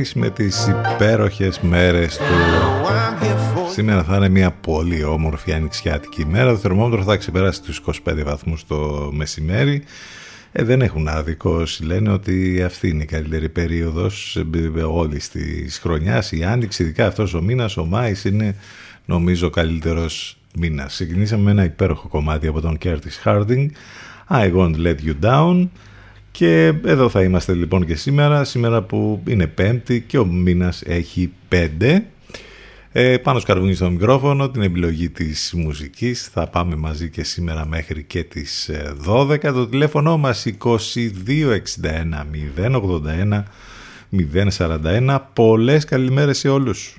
Μάης με τις υπέροχες μέρες του. Σήμερα θα είναι μια πολύ όμορφη ανοιξιάτικη ημέρα. Το θερμόμετρο θα ξεπεράσει τους 25 βαθμούς το μεσημέρι. Ε, δεν έχουν άδικος όσοι λένε ότι αυτή είναι η καλύτερη περίοδος όλης της χρονιάς. Η άνοιξη, ειδικά αυτός ο μήνας, ο Μάης είναι νομίζω ο καλύτερος μήνας. Ξεκινήσαμε με ένα υπέροχο κομμάτι από τον Curtis Harding, I Won't Let You Down. Και εδώ θα είμαστε λοιπόν και σήμερα, σήμερα που είναι πέμπτη και ο μήνας έχει πέντε. Ε, πάνω σκαρβούνι στο μικρόφωνο, την επιλογή της μουσικής. Θα πάμε μαζί και σήμερα μέχρι και τις 12. Ε, Το τηλέφωνο μας 2261 081 041. Πολλές καλημέρες σε όλους.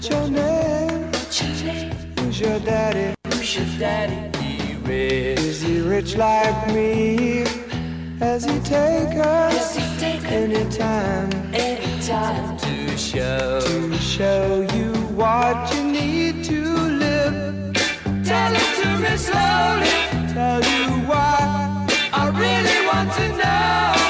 What's your name? What's your name? Who's your daddy? Who's your daddy? He rich. Is he rich like me? Has he take us he take anytime any time to show? to show you what you need to live? Tell it to me slowly. Tell you why I really want to know.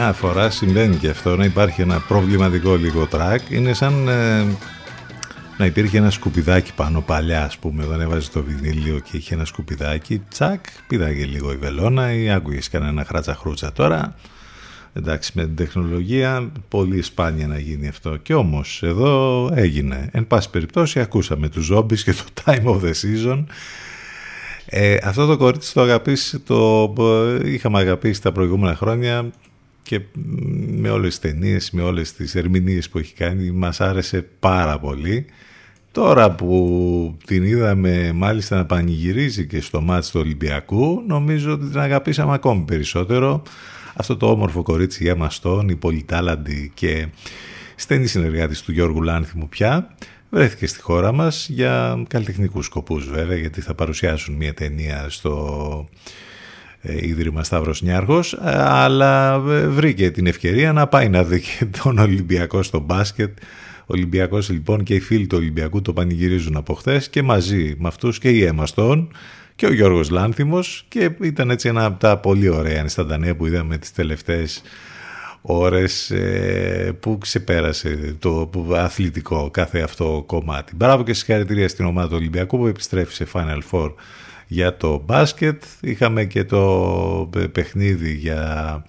Καμιά φορά συμβαίνει και αυτό να υπάρχει ένα προβληματικό λίγο track. Είναι σαν ε, να υπήρχε ένα σκουπιδάκι πάνω παλιά, ας πούμε, όταν έβαζες το βινίλιο και είχε ένα σκουπιδάκι. Τσακ, πήδαγε λίγο η βελόνα ή άκουγες κανένα χράτσα χρούτσα τώρα. Εντάξει, με την τεχνολογία πολύ σπάνια να γίνει αυτό. Και όμως εδώ έγινε. Εν πάση περιπτώσει ακούσαμε τους zombies και το Time of the Season. Ε, αυτό το κορίτσι το αγαπήσει, το είχαμε αγαπήσει τα προηγούμενα χρόνια και με όλες τις ταινίες, με όλες τις ερμηνείες που έχει κάνει μας άρεσε πάρα πολύ. Τώρα που την είδαμε μάλιστα να πανηγυρίζει και στο μάτς του Ολυμπιακού νομίζω ότι την αγαπήσαμε ακόμη περισσότερο. Αυτό το όμορφο κορίτσι η Στόν, η πολυτάλαντη και στενή συνεργάτης του Γιώργου Λάνθιμου πια βρέθηκε στη χώρα μας για καλλιτεχνικούς σκοπούς βέβαια γιατί θα παρουσιάσουν μια ταινία στο ε, Ίδρυμα Σταύρος Νιάρχος αλλά ε, βρήκε την ευκαιρία να πάει να δει και τον Ολυμπιακό στο μπάσκετ ο Ολυμπιακός λοιπόν και οι φίλοι του Ολυμπιακού το πανηγυρίζουν από χθες και μαζί με αυτούς και η Έμαστον και ο Γιώργος Λάνθιμος και ήταν έτσι ένα από τα πολύ ωραία νέα που είδαμε τις τελευταίες ώρες ε, που ξεπέρασε το αθλητικό κάθε αυτό κομμάτι. Μπράβο και συγχαρητήρια στην ομάδα του Ολυμπιακού που επιστρέφει σε Final Four για το μπάσκετ. Είχαμε και το παιχνίδι για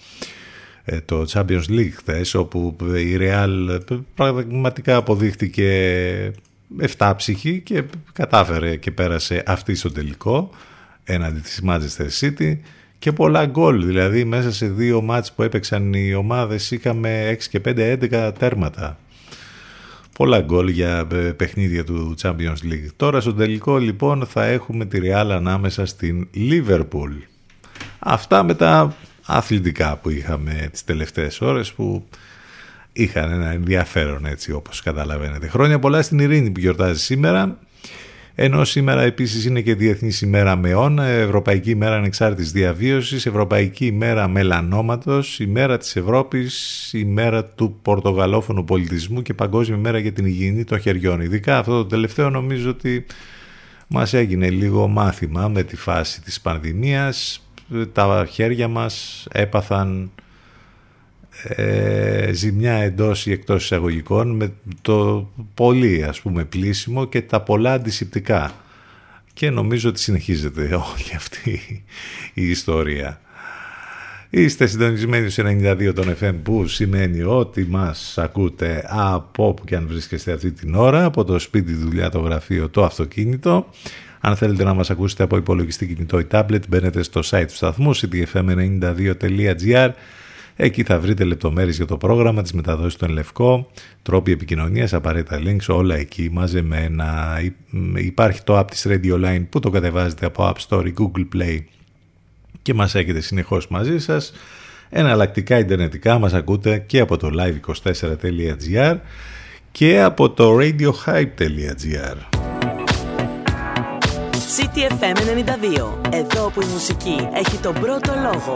ε, το Champions League χθες όπου η Real πραγματικά αποδείχτηκε εφτάψυχη και κατάφερε και πέρασε αυτή στο τελικό έναντι της Manchester City και πολλά γκολ. Δηλαδή μέσα σε δύο μάτς που έπαιξαν οι ομάδες είχαμε 6 και 5, 11 τέρματα. Πολλά γκολ για ε, παιχνίδια του Champions League. Τώρα στο τελικό λοιπόν θα έχουμε τη Real ανάμεσα στην Liverpool. Αυτά με τα αθλητικά που είχαμε τις τελευταίες ώρες που είχαν ένα ενδιαφέρον έτσι όπως καταλαβαίνετε. Χρόνια πολλά στην Ειρήνη που γιορτάζει σήμερα. Ενώ σήμερα επίσης είναι και Διεθνής ημέρα μεών, Ευρωπαϊκή ημέρα ανεξάρτητης διαβίωσης, Ευρωπαϊκή ημέρα μελανόματος, ημέρα της Ευρώπης, ημέρα του πορτογαλόφωνου πολιτισμού και Παγκόσμια ημέρα για την υγιεινή των χεριών. Ειδικά αυτό το τελευταίο νομίζω ότι μας έγινε λίγο μάθημα με τη φάση της πανδημίας. Τα χέρια μας έπαθαν ε, ζημιά εντός ή εκτός εισαγωγικών με το πολύ ας πούμε πλήσιμο και τα πολλά αντισηπτικά και νομίζω ότι συνεχίζεται όλη αυτή η ιστορία. Είστε συντονισμένοι στους 92 των FM που σημαίνει ότι μας ακούτε από όπου και αν βρίσκεστε αυτή την ώρα, από το σπίτι, τη δουλειά, το γραφείο, το αυτοκίνητο. Αν θέλετε να μας ακούσετε από υπολογιστή κινητό ή tablet μπαίνετε στο site του σταθμού ctfm92.gr Εκεί θα βρείτε λεπτομέρειες για το πρόγραμμα, τις μεταδόσεις του Ενλευκό, τρόποι επικοινωνίας, απαραίτητα links, όλα εκεί μαζεμένα. Υπάρχει το app της Radio Line που το κατεβάζετε από App Store ή Google Play και μας έχετε συνεχώς μαζί σας. Εναλλακτικά ιντερνετικά μας ακούτε και από το live24.gr και από το radiohype.gr. CTFM 92. Εδώ που η μουσική έχει τον πρώτο λόγο.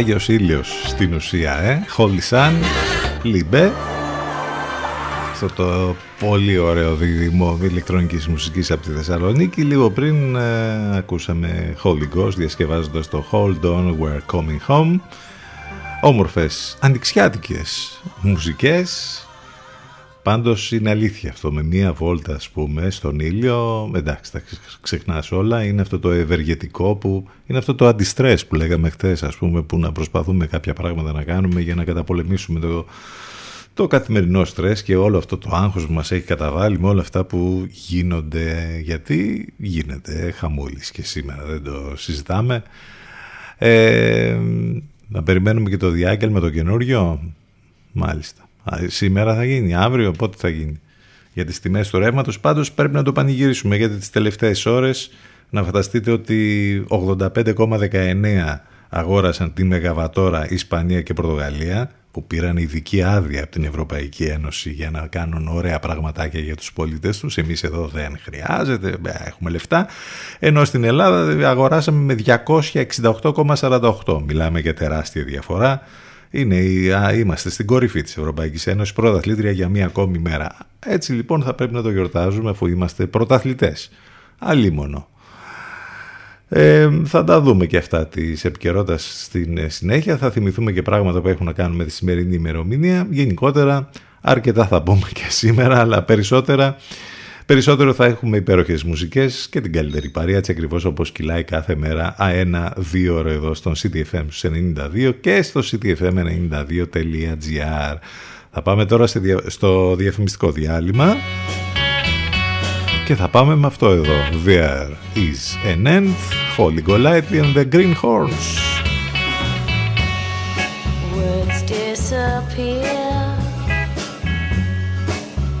Άγιος Ήλιος στην ουσία, ε; Holy Sun, Λιμπέ. Αυτό το πολύ ωραίο δίδυμο ηλεκτρονικής μουσικής από τη Θεσσαλονίκη. Λίγο πριν ε, ακούσαμε Holy Ghost διασκευάζοντας το Hold On, We're Coming Home. Όμορφες, ανοιξιάτικες μουσικές Πάντως είναι αλήθεια αυτό, με μία βόλτα ας πούμε στον ήλιο, εντάξει τα ξεχνάς όλα, είναι αυτό το ευεργετικό που είναι αυτό το αντιστρες που λέγαμε χτες ας πούμε που να προσπαθούμε κάποια πράγματα να κάνουμε για να καταπολεμήσουμε το, το καθημερινό στρες και όλο αυτό το άγχος που μας έχει καταβάλει με όλα αυτά που γίνονται. Γιατί γίνεται χαμούλης και σήμερα δεν το συζητάμε. Ε, να περιμένουμε και το διάγγελμα το καινούριο. Μάλιστα. Α, σήμερα θα γίνει, αύριο πότε θα γίνει για τις τιμές του ρεύματος πάντως πρέπει να το πανηγυρίσουμε γιατί τις τελευταίες ώρες να φανταστείτε ότι 85,19 αγόρασαν τη Μεγαβατόρα Ισπανία και Πορτογαλία που πήραν ειδική άδεια από την Ευρωπαϊκή Ένωση για να κάνουν ωραία πραγματάκια για τους πολίτες τους. Εμείς εδώ δεν χρειάζεται, έχουμε λεφτά. Ενώ στην Ελλάδα αγοράσαμε με 268,48. Μιλάμε για τεράστια διαφορά. Είναι, είμαστε στην κορυφή της Ευρωπαϊκής Ένωσης, πρωταθλήτρια για μία ακόμη μέρα. Έτσι λοιπόν θα πρέπει να το γιορτάζουμε αφού είμαστε πρωταθλητές. Αλίμονο. Ε, θα τα δούμε και αυτά της επικαιρότητας στην ε, συνέχεια. Θα θυμηθούμε και πράγματα που έχουν να κάνουν με τη σημερινή ημερομηνία. Γενικότερα, αρκετά θα πούμε και σήμερα, αλλά περισσότερα. Περισσότερο θα έχουμε υπέροχες μουσικές και την καλύτερη παρέα, έτσι ακριβώς όπως κυλάει κάθε μέρα αένα δύο ώρο εδώ στον CTFM 92 και στο ctfm92.gr. Θα πάμε τώρα στο διαφημιστικό διάλειμμα. Και θα πάμε με αυτό εδώ. There is an end, Holy Golightly and the Green Horns. Words disappear.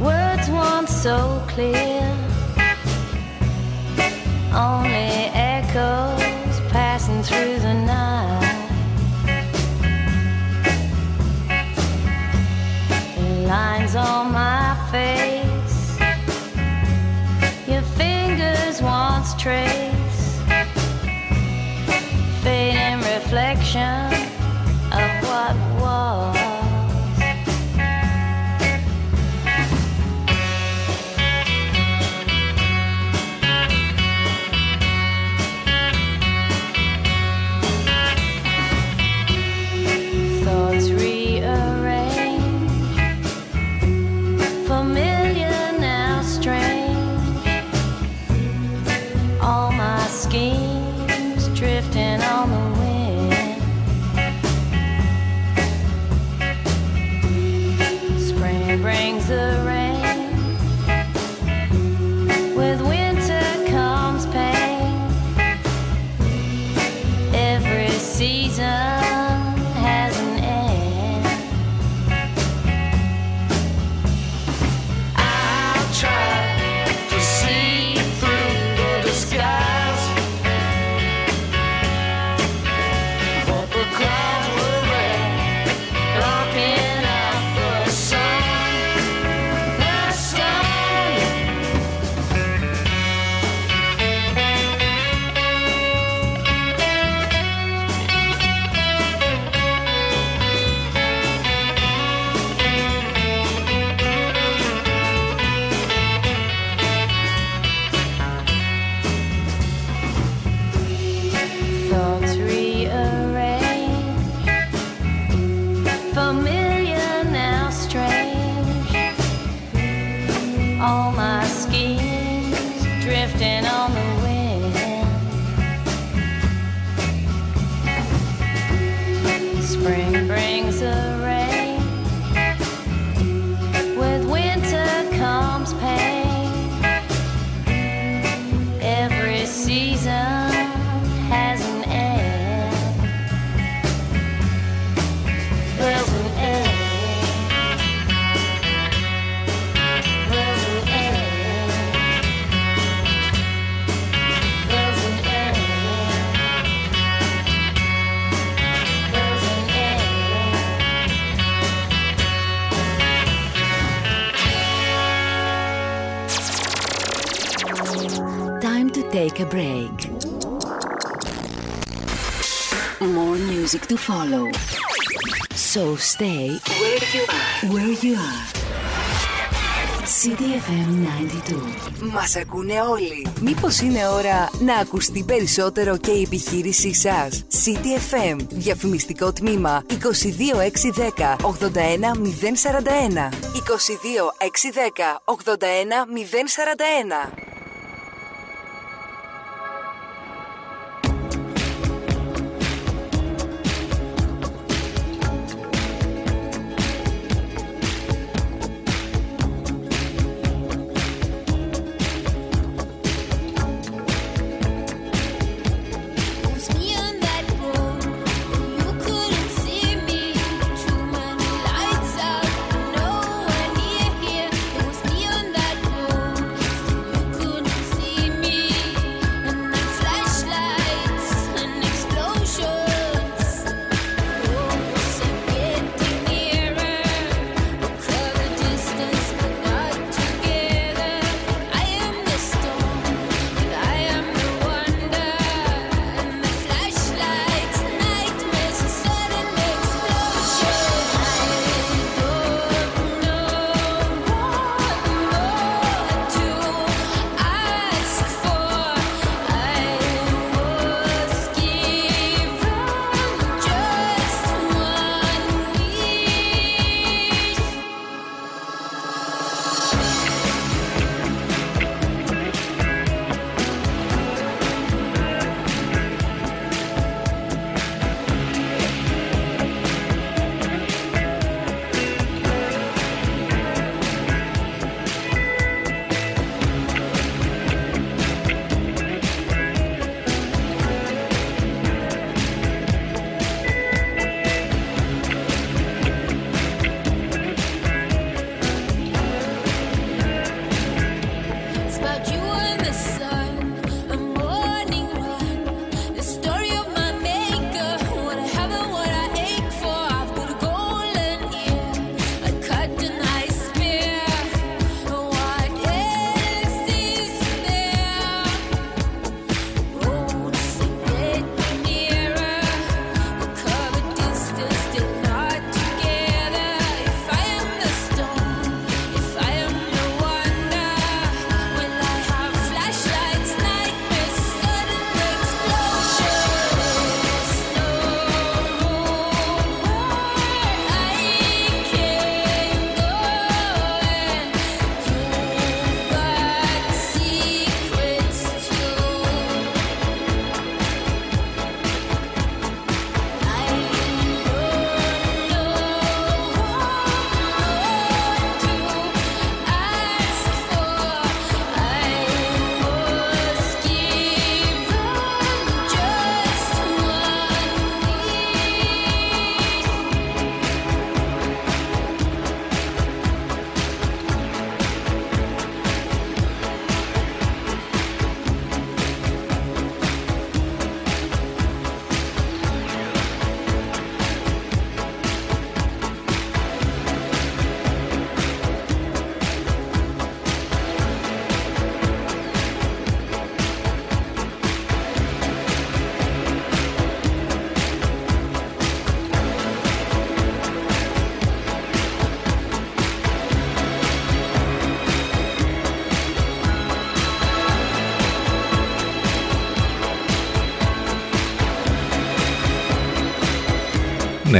Words once so clear. Only echoes passing through the night. The Lines on my face. Your fingers once trace. To follow. So stay where you are. Where you are. CDFM 92. Μας ακούνε όλοι. Μήπως είναι ώρα να ακουστεί περισσότερο και η επιχείρησή σας; CDFM. Διαφημιστικό τμήμα 22610 81041. 22610 81041.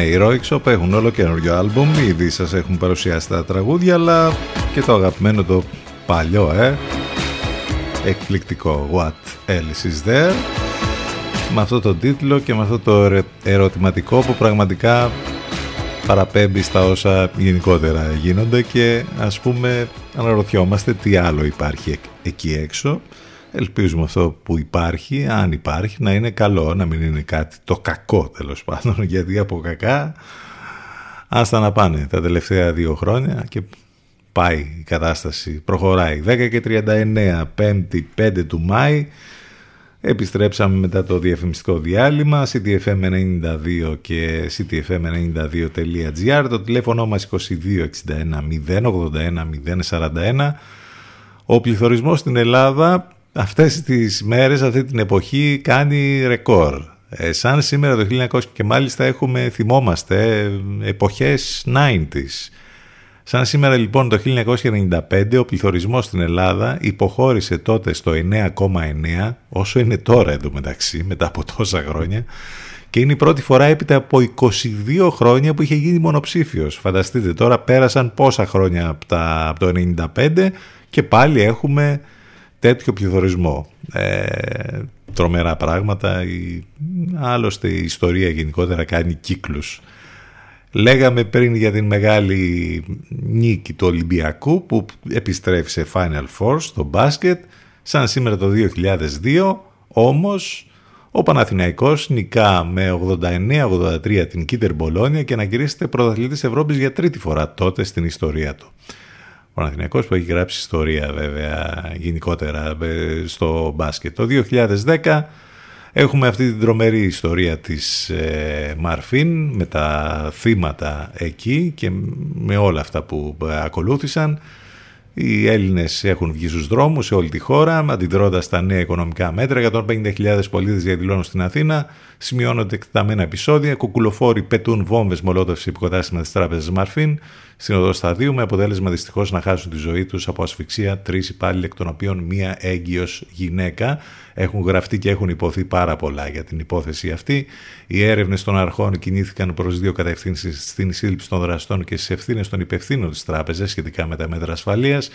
Ναι, οι Roixop έχουν όλο καινούριο άλμπουμ, ήδη σας έχουν παρουσιάσει τα τραγούδια, αλλά και το αγαπημένο το παλιό, ε, εκπληκτικό. What Else Is There, με αυτό το τίτλο και με αυτό το ερε- ερωτηματικό που πραγματικά παραπέμπει στα όσα γενικότερα γίνονται και ας πούμε αναρωτιόμαστε τι άλλο υπάρχει εκ- εκεί έξω. Ελπίζουμε αυτό που υπάρχει, αν υπάρχει, να είναι καλό, να μην είναι κάτι το κακό τέλος πάντων, γιατί από κακά άστα να πάνε τα τελευταία δύο χρόνια και πάει η κατάσταση, προχωράει. 10 και 39, 5η 5 του Μάη, Επιστρέψαμε μετά το διαφημιστικό διάλειμμα ctfm92 και ctfm92.gr το τηλέφωνο μας 2261 081 041 ο πληθωρισμός στην Ελλάδα αυτές τις μέρες, αυτή την εποχή κάνει ρεκόρ ε, σαν σήμερα το 1900 και μάλιστα έχουμε, θυμόμαστε, ε, εποχές 90s Σαν σήμερα λοιπόν το 1995 ο πληθωρισμός στην Ελλάδα υποχώρησε τότε στο 9,9 όσο είναι τώρα εντωμεταξύ μετά από τόσα χρόνια και είναι η πρώτη φορά έπειτα από 22 χρόνια που είχε γίνει μονοψήφιος. Φανταστείτε τώρα πέρασαν πόσα χρόνια από, τα, από το 95 και πάλι έχουμε τέτοιο πληθωρισμό. Ε, τρομερά πράγματα. Η, άλλωστε η ιστορία γενικότερα κάνει κύκλους. Λέγαμε πριν για την μεγάλη νίκη του Ολυμπιακού που επιστρέφει σε Final Four στο μπάσκετ σαν σήμερα το 2002 όμως ο Παναθηναϊκός νικά με 89-83 την Κίτερ Μπολόνια και αναγυρίζεται πρωταθλητής Ευρώπης για τρίτη φορά τότε στην ιστορία του. Ο Παναθηναϊκός που έχει γράψει ιστορία βέβαια γενικότερα ε, στο μπάσκετ. Το 2010 έχουμε αυτή την τρομερή ιστορία της ε, Μαρφίν με τα θύματα εκεί και με όλα αυτά που ε, ακολούθησαν. Οι Έλληνες έχουν βγει στους δρόμους σε όλη τη χώρα, αντιδρώντας τα νέα οικονομικά μέτρα. 150.000 πολίτες διαδηλώνουν στην Αθήνα, σημειώνονται εκτεταμένα επεισόδια, κουκουλοφόροι πετούν βόμβες μολότευση υποκατάστημα της τράπεζας Μαρφίν, στην οδό σταδίου, με αποτέλεσμα δυστυχώς να χάσουν τη ζωή τους από ασφυξία τρεις υπάλληλοι, εκ των οποίων μία έγκυος γυναίκα. Έχουν γραφτεί και έχουν υποθεί πάρα πολλά για την υπόθεση αυτή. Οι έρευνες των αρχών κινήθηκαν προς δύο κατευθύνσεις στην σύλληψη των δραστών και στις ευθύνες των υπευθύνων της τράπεζας σχετικά με τα μέτρα ασφαλείας.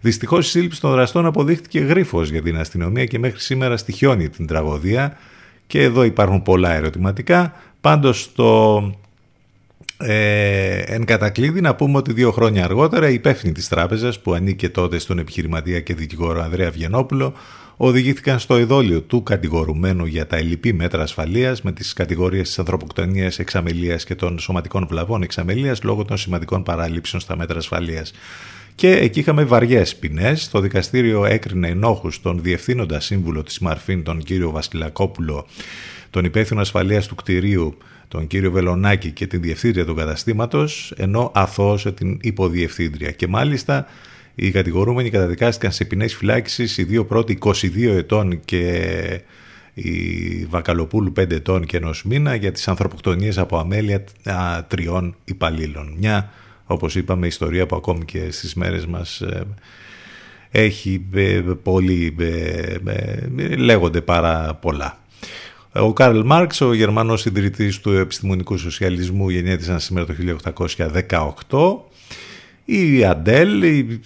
Δυστυχώς η σύλληψη των δραστών αποδείχθηκε γρήφος για την αστυνομία και μέχρι σήμερα στοιχιώνει την τραγωδία. Και εδώ υπάρχουν πολλά ερωτηματικά. Πάντως το ε, εν κατακλείδη να πούμε ότι δύο χρόνια αργότερα η υπεύθυνη της τράπεζας που ανήκε τότε στον επιχειρηματία και δικηγόρο Ανδρέα Βιενόπουλο οδηγήθηκαν στο ειδόλιο του κατηγορουμένου για τα ελλειπή μέτρα ασφαλείας με τις κατηγορίες της ανθρωποκτονίας εξαμελίας και των σωματικών βλαβών εξαμελίας λόγω των σημαντικών παραλήψεων στα μέτρα ασφαλείας. Και εκεί είχαμε βαριές ποινές. Το δικαστήριο έκρινε ενόχους τον διευθύνοντα σύμβουλο της Μαρφίν, τον κύριο Βασιλακόπουλο, τον υπεύθυνο ασφαλείας του κτηρίου τον κύριο Βελονάκη και την διευθύντρια του καταστήματος, ενώ αθώωσε την υποδιευθύντρια. Και μάλιστα οι κατηγορούμενοι καταδικάστηκαν σε ποινές φυλάκισης, οι δύο πρώτοι 22 ετών και η Βακαλοπούλου 5 ετών και ενός μήνα για τις ανθρωποκτονίες από αμέλεια τριών υπαλλήλων. Μια, όπως είπαμε, ιστορία που ακόμη και στις μέρες μας ε, έχει ε, πολύ, ε, λέγονται πάρα πολλά. Ο Καρλ Μάρξ, ο Γερμανός συντηρητής του επιστημονικού σοσιαλισμού, γεννήθηκε σαν σήμερα το 1818. Η Αντέλ, η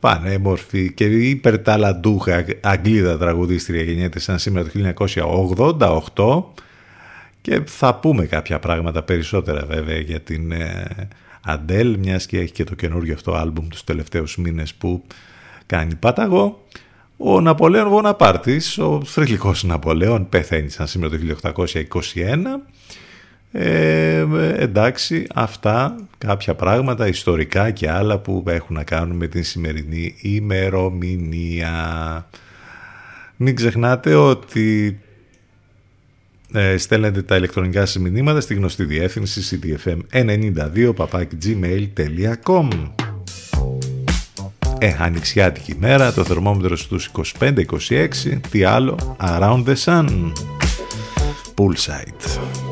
πανέμορφη και υπερταλαντούχα Αγγλίδα τραγουδίστρια γεννήθησαν σήμερα το 1988 και θα πούμε κάποια πράγματα περισσότερα βέβαια για την Αντέλ μιας και έχει και το καινούργιο αυτό άλμπουμ τους τελευταίους μήνες που κάνει πάταγο. Ο Ναπολέον Βοναπάρτης, ο θρηλυκός Ναπολέον, πεθαίνει σαν σήμερα το 1821. Ε, εντάξει, αυτά κάποια πράγματα ιστορικά και άλλα που έχουν να κάνουν με την σημερινή ημερομηνία. Μην ξεχνάτε ότι ε, στέλνετε τα ηλεκτρονικά σας μηνύματα στη γνωστή διεύθυνση ctfm92 gmail.com ε, ανοιξιάτικη μέρα, το θερμόμετρος στους 25-26, τι άλλο, Around the Sun, Poolside.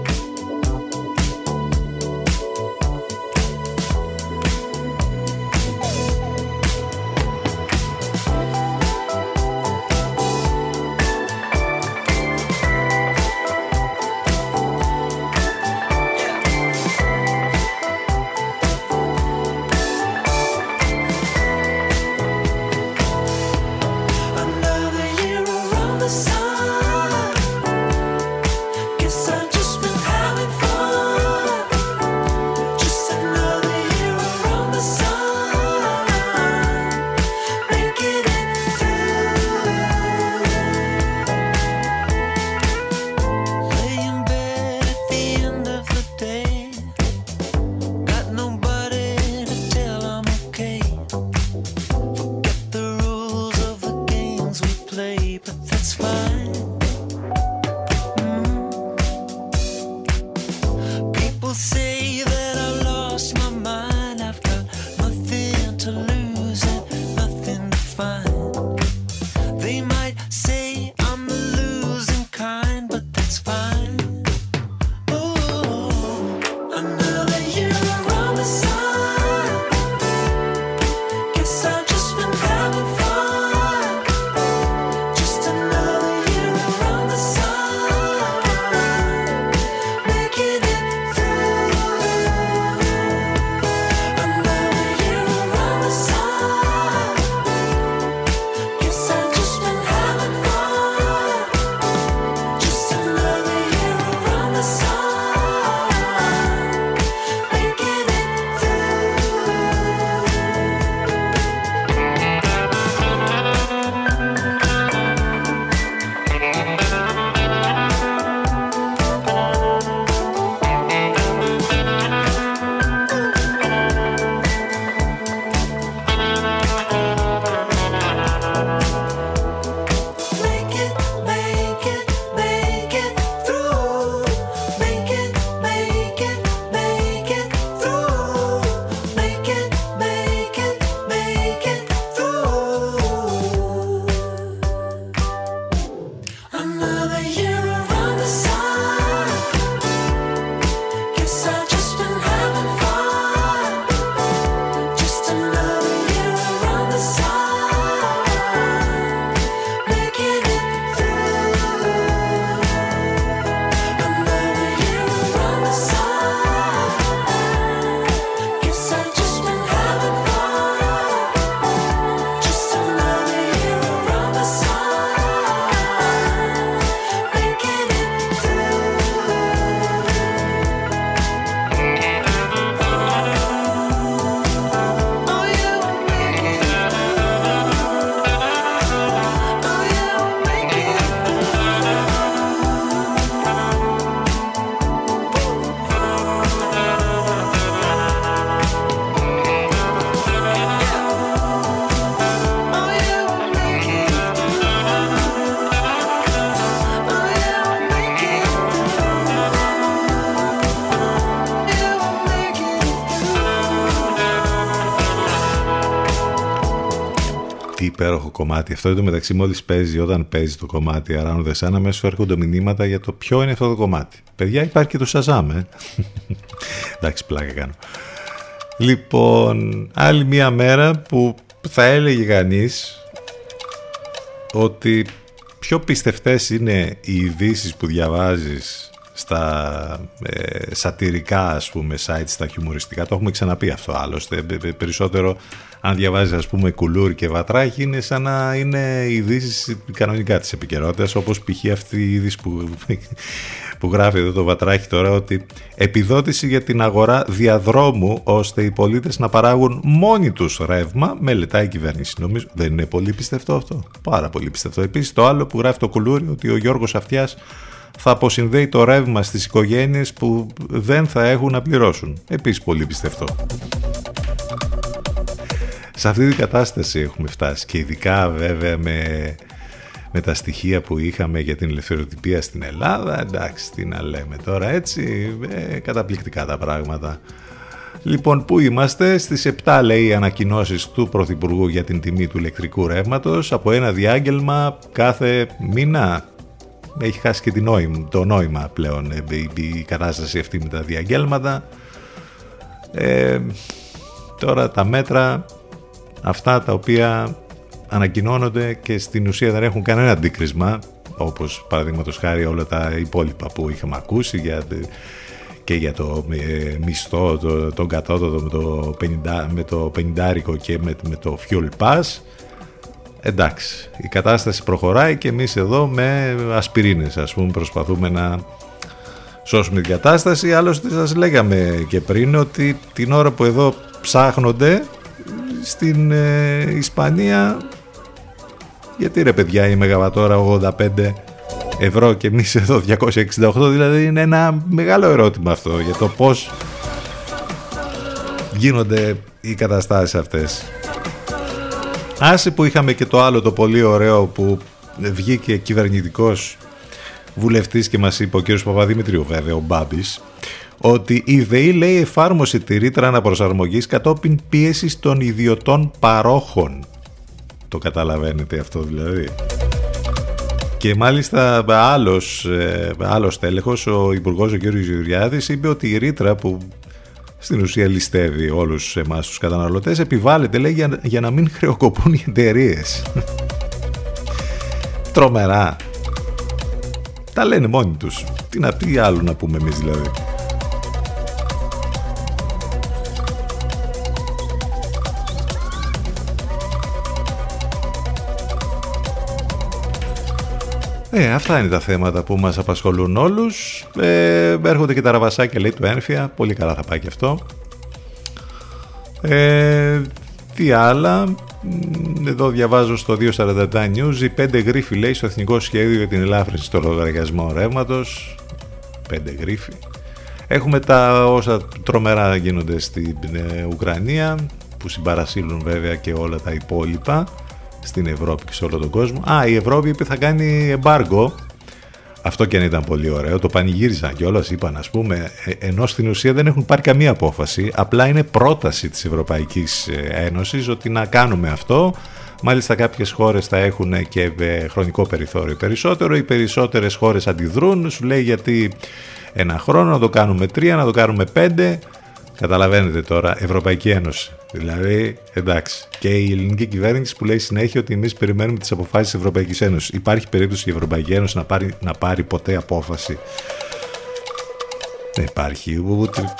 Κομμάτι. Αυτό το μεταξύ μόλις παίζει, όταν παίζει το κομμάτι Around the Sun, αμέσως έρχονται μηνύματα για το ποιο είναι αυτό το κομμάτι. Παιδιά, υπάρχει και το Shazam, ε. Εντάξει, πλάκα κάνω. Λοιπόν, άλλη μία μέρα που θα έλεγε κανείς ότι πιο πιστευτές είναι οι ειδήσεις που διαβάζεις στα ε, σατυρικά ας πούμε site, στα χιουμοριστικά το έχουμε ξαναπεί αυτό άλλωστε Ε, ε, περισσότερο αν διαβάζεις ας πούμε κουλούρ και βατράχη είναι σαν να είναι ειδήσεις κανονικά της επικαιρότητας, όπως π.χ. αυτή η είδηση που, που γράφει εδώ το βατράχη τώρα ότι επιδότηση για την αγορά διαδρόμου ώστε οι πολίτες να παράγουν μόνοι τους ρεύμα μελετάει η κυβέρνηση. Νομίζω δεν είναι πολύ πιστευτό αυτό. Πάρα πολύ πιστευτό. Επίσης το άλλο που γράφει το κουλούρι ότι ο Γιώργος Αυτιάς θα αποσυνδέει το ρεύμα στις οικογένειες που δεν θα έχουν να πληρώσουν. Επίσης πολύ πιστευτό. Σε αυτή την κατάσταση έχουμε φτάσει και ειδικά βέβαια με, με τα στοιχεία που είχαμε για την ελευθεροτυπία στην Ελλάδα, εντάξει τι να λέμε τώρα έτσι, ε, καταπληκτικά τα πράγματα. Λοιπόν, πού είμαστε, στις 7 λέει οι ανακοινώσεις του Πρωθυπουργού για την τιμή του ηλεκτρικού ρεύματος από ένα διάγγελμα κάθε μήνα. Έχει χάσει και την νόημα, το νόημα πλέον ε, η, η κατάσταση αυτή με τα διαγγέλματα. Ε, τώρα τα μέτρα αυτά τα οποία ανακοινώνονται και στην ουσία δεν έχουν κανένα αντίκρισμα όπως παραδείγματος χάρη όλα τα υπόλοιπα που είχαμε ακούσει για, και για το ε, μισθό, το, τον κατώτατο με το 50, με το 50 και με, με το fuel pass. Εντάξει, η κατάσταση προχωράει και εμείς εδώ με ασπιρίνες ας πούμε προσπαθούμε να σώσουμε την κατάσταση. Άλλωστε σας λέγαμε και πριν ότι την ώρα που εδώ ψάχνονται στην ε, Ισπανία. Γιατί ρε παιδιά η Μεγαβατόρα 85 ευρώ και εμείς εδώ 268 δηλαδή είναι ένα μεγάλο ερώτημα αυτό για το πως γίνονται οι καταστάσεις αυτές. Άσε που είχαμε και το άλλο το πολύ ωραίο που βγήκε κυβερνητικός βουλευτής και μας είπε ο κύριος Παπαδημητρίου βέβαια ο Μπάμπης ότι η ΔΕΗ λέει εφάρμοσε τη ρήτρα αναπροσαρμογής κατόπιν πίεσης των ιδιωτών παρόχων. Το καταλαβαίνετε αυτό δηλαδή. Και μάλιστα άλλος, ε, άλλος τέλεχος, ο Υπουργός ο κ. Γεωργιάδης, είπε ότι η ρήτρα που στην ουσία ληστεύει όλους εμάς τους καταναλωτές επιβάλλεται λέει για, για να μην χρεοκοπούν οι εταιρείες. Τρομερά. Τα λένε μόνοι τους. Τι, να, τι άλλο να πούμε εμείς δηλαδή. Ε, αυτά είναι τα θέματα που μας απασχολούν όλους. Ε, έρχονται και τα ραβασάκια λέει του ένφια. Πολύ καλά θα πάει και αυτό. Ε, τι άλλα; Εδώ διαβάζω στο 247 News. Οι πέντε γρίφοι λέει στο Εθνικό Σχέδιο για την Ελάφρυνση στο λογαριασμό ρεύματος. Πέντε γρίφοι. Έχουμε τα όσα τρομερά γίνονται στην ε, Ουκρανία που συμπαρασύλουν βέβαια και όλα τα υπόλοιπα στην Ευρώπη και σε όλο τον κόσμο. Α, η Ευρώπη είπε θα κάνει εμπάργκο. Αυτό και αν ήταν πολύ ωραίο. Το πανηγύριζαν κιόλας. Είπαν, ας πούμε, ε, ενώ στην ουσία δεν έχουν πάρει καμία απόφαση. Απλά είναι πρόταση της Ευρωπαϊκής Ένωσης ότι να κάνουμε αυτό. Μάλιστα κάποιες χώρες θα έχουν και ε, χρονικό περιθώριο περισσότερο. Οι περισσότερες χώρες αντιδρούν. Σου λέει γιατί ένα χρόνο, να το κάνουμε τρία, να το κάνουμε πέντε. Καταλαβαίνετε τώρα, Ευρωπαϊκή Ένωση. Δηλαδή, εντάξει. Και η ελληνική κυβέρνηση που λέει συνέχεια ότι εμείς περιμένουμε τις αποφάσεις της Ευρωπαϊκής Ένωσης. Υπάρχει περίπτωση η Ευρωπαϊκή Ένωση να πάρει, να πάρει ποτέ απόφαση; Δεν υπάρχει. Ούτε...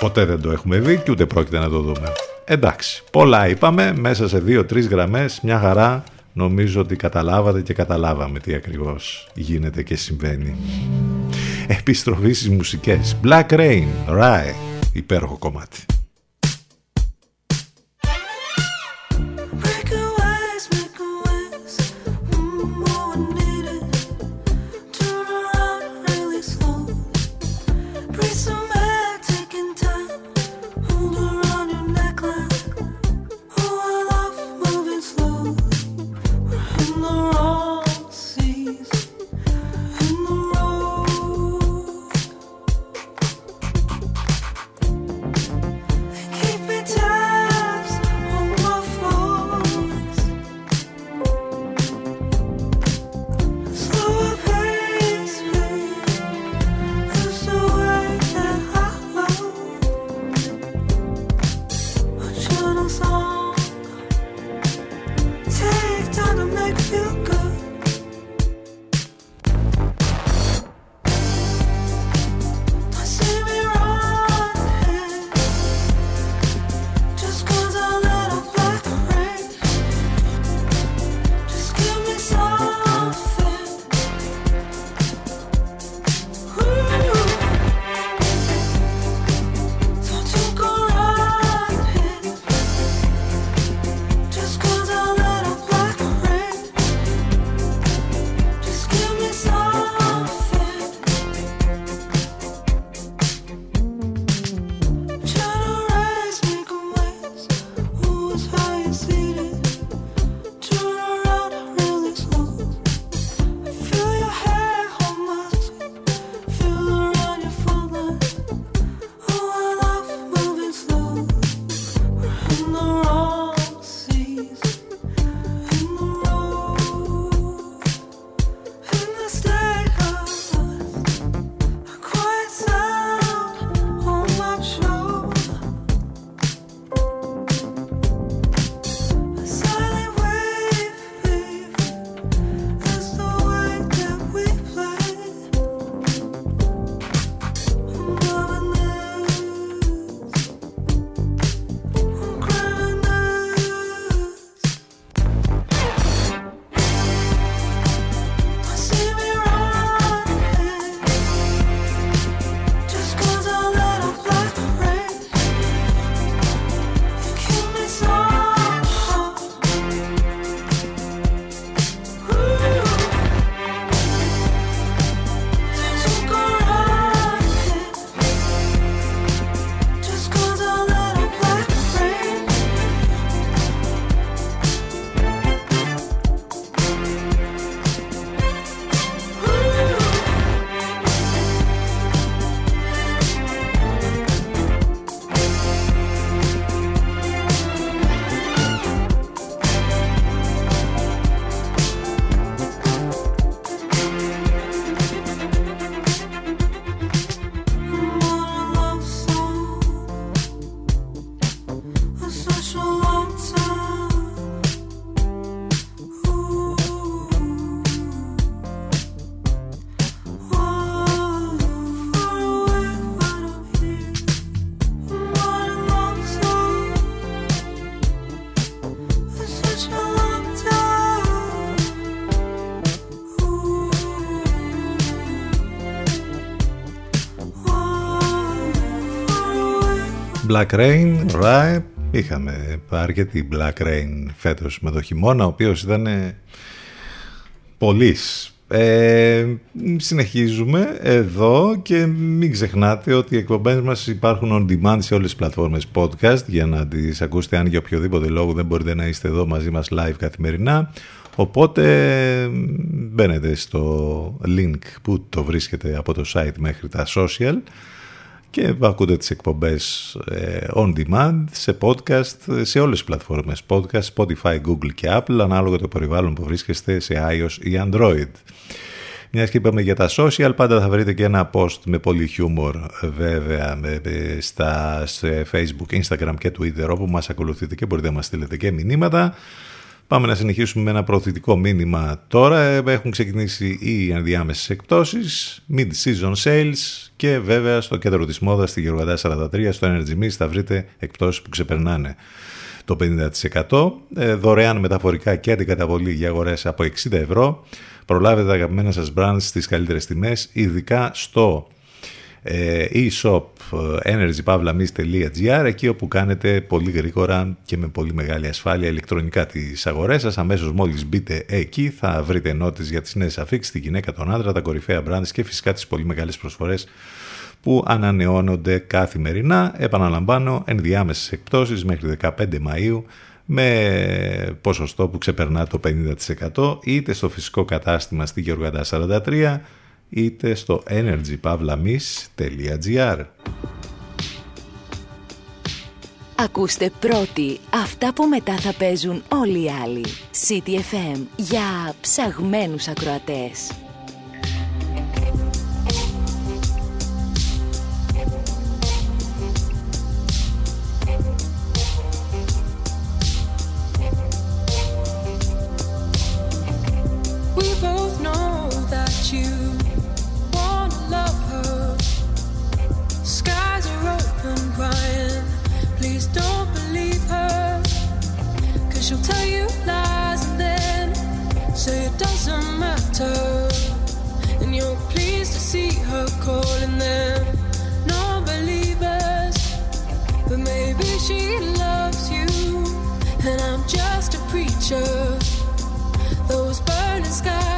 Ποτέ δεν το έχουμε δει και ούτε πρόκειται να το δούμε. Εντάξει. Πολλά είπαμε. Μέσα σε δύο-τρει γραμμές. Μια χαρά. Νομίζω ότι καταλάβατε και καταλάβαμε τι ακριβώς γίνεται και συμβαίνει. Επιστροφή στις μουσικές. Black Rain, Rye, υπέροχο κομμάτι. Black Rain, right. Είχαμε αρκετή Black Rain φέτος με το χειμώνα, ο οποίος ήταν ε, πολύς. Ε, συνεχίζουμε εδώ και μην ξεχνάτε ότι οι εκπομπές μας υπάρχουν on demand σε όλες τις πλατφόρμες podcast για να τις ακούσετε αν για οποιοδήποτε λόγο δεν μπορείτε να είστε εδώ μαζί μας live καθημερινά οπότε μπαίνετε στο link που το βρίσκεται από το site μέχρι τα social και ακούτε τις εκπομπές ε, on demand σε podcast σε όλες τις πλατφόρμες podcast, Spotify, Google και Apple ανάλογα το περιβάλλον που βρίσκεστε σε iOS ή Android. Μιας και είπαμε για τα social, πάντα θα βρείτε και ένα post με πολύ χιούμορ βέβαια με- με- στα σε Facebook, Instagram και Twitter όπου μας ακολουθείτε και μπορείτε να μας στείλετε και μηνύματα. Πάμε να συνεχίσουμε με ένα προωθητικό μήνυμα τώρα. Ε, Έχουν ξεκινήσει οι ενδιάμεσες εκπτώσεις, mid-season sales και βέβαια στο κέντρο της μόδας στη Γεωργαντά 43 στο Energy Mix θα βρείτε εκπτώσεις που ξεπερνάνε το 50%. Ε, δωρεάν μεταφορικά και αντικαταβολή για αγορές από 60 ευρώ. Προλάβετε τα αγαπημένα σας brands στις καλύτερες τιμές, ειδικά στο ε, e-shop ε, energypavlamis.gr εκεί όπου κάνετε πολύ γρήγορα και με πολύ μεγάλη ασφάλεια ηλεκτρονικά τις αγορές σας αμέσως μόλις μπείτε εκεί θα βρείτε ενότητες για τις νέες αφήξεις, τη γυναίκα, τον άντρα, τα κορυφαία brands και φυσικά τις πολύ μεγάλες προσφορές που ανανεώνονται καθημερινά. Επαναλαμβάνω, ενδιάμεσες εκπτώσεις μέχρι 15 Μαΐου με ποσοστό που ξεπερνά το 50% είτε στο φυσικό κατάστημα στη Γεωργαντά 43 είτε στο energypavlamis.gr Ακούστε πρώτοι αυτά που μετά θα παίζουν όλοι οι άλλοι. City FM για ψαγμένους ακροατές. We both know that you she'll tell you lies and then say it doesn't matter. And you're pleased to see her calling them non believers. But maybe she loves you, and I'm just a preacher. Those burning skies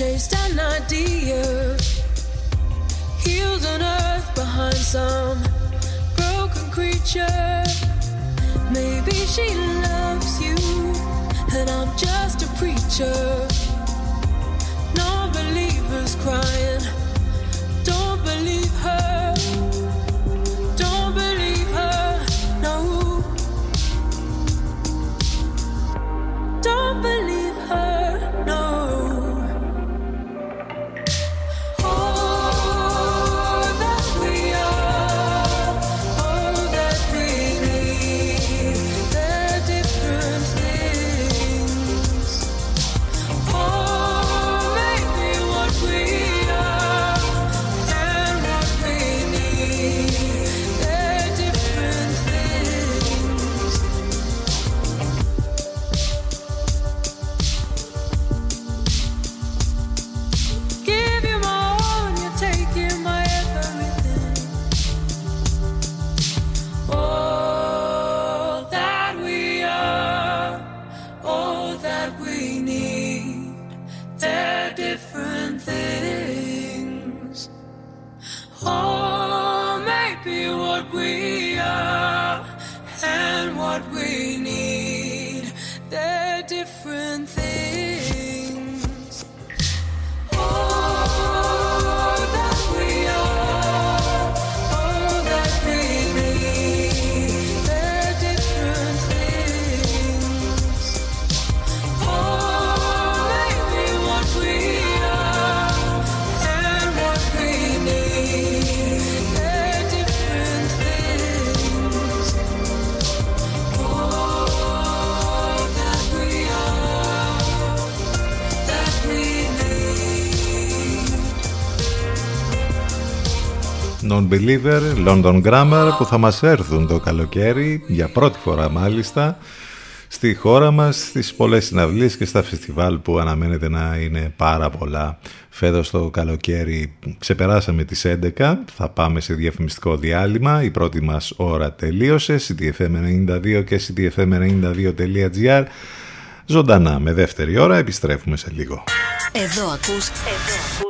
chased an idea, healed on earth behind some broken creature. Maybe she loves you, and I'm just a preacher. No believers crying. Non-Believer, London Grammar που θα μας έρθουν το καλοκαίρι για πρώτη φορά μάλιστα στη χώρα μας, στις πολλές συναυλίες και στα φεστιβάλ που αναμένεται να είναι πάρα πολλά. Φέτος το καλοκαίρι ξεπεράσαμε τις 11, θα πάμε σε διαφημιστικό διάλειμμα, η πρώτη μας ώρα τελείωσε, ctfm92 και ctfm92.gr Ζωντανά με δεύτερη ώρα επιστρέφουμε σε λίγο. Εδώ ακούς, εδώ ακούς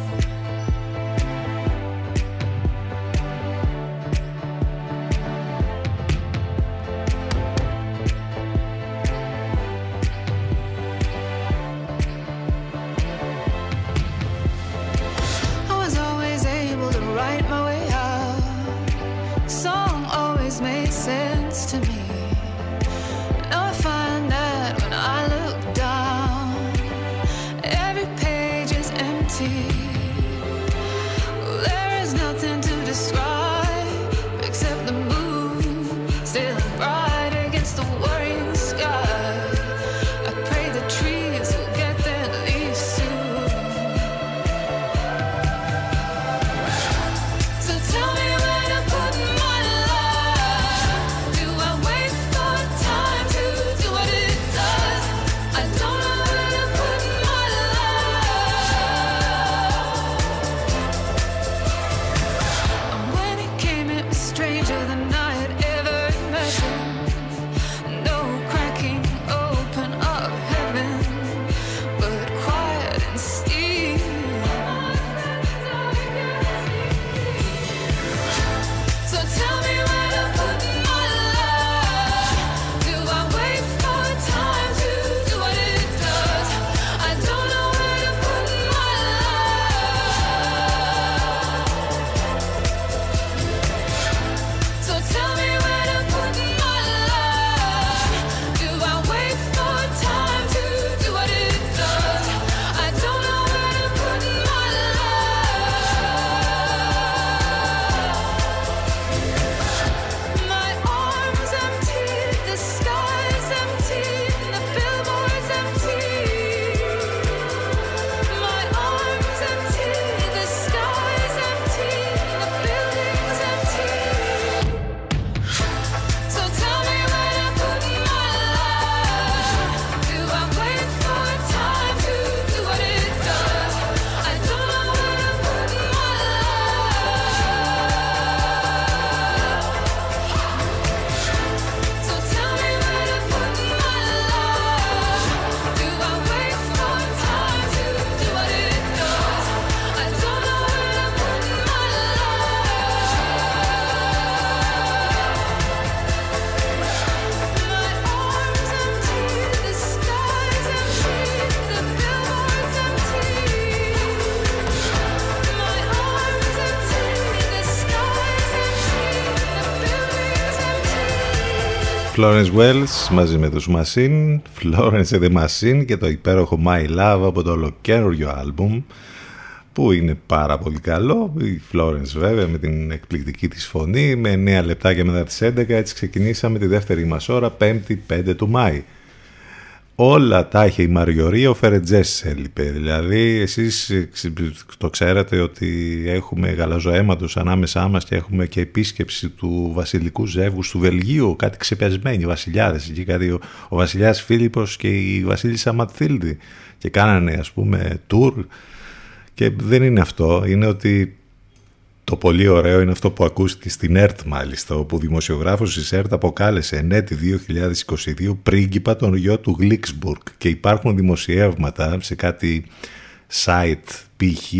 Florence Wells μαζί με τους Machine, Florence and the Machine και το υπέροχο My Love από το ολοκαίριο άλμπουμ που είναι πάρα πολύ καλό. Η Florence βέβαια με την εκπληκτική της φωνή με 9 λεπτάκια μετά τις 11 έτσι ξεκινήσαμε τη δεύτερη μας ώρα 5η 5 του Μάη. Όλα τα είχε η Μαριωρή, ο Φερετζές έλειπε. Δηλαδή εσείς ε, ξε- το ξέρετε ότι έχουμε γαλαζοαίματος ανάμεσά μας και έχουμε και επίσκεψη του βασιλικού ζεύγους του Βελγίου, κάτι ξεπεσμένοι βασιλιάδες. Εκεί κάτι ο, ο βασιλιάς Φίλιππος και η βασίλισσα Ματθίλδη. Και κάνανε ας πούμε tour. Και δεν είναι αυτό, είναι ότι το πολύ ωραίο είναι αυτό που ακούστηκε στην ΕΡΤ μάλιστα, όπου ο δημοσιογράφος της ΕΡΤ αποκάλεσε εν έτη 2022 πρίγκιπα τον γιο του Γλίξμπουργκ και υπάρχουν δημοσιεύματα σε κάτι site π.χ.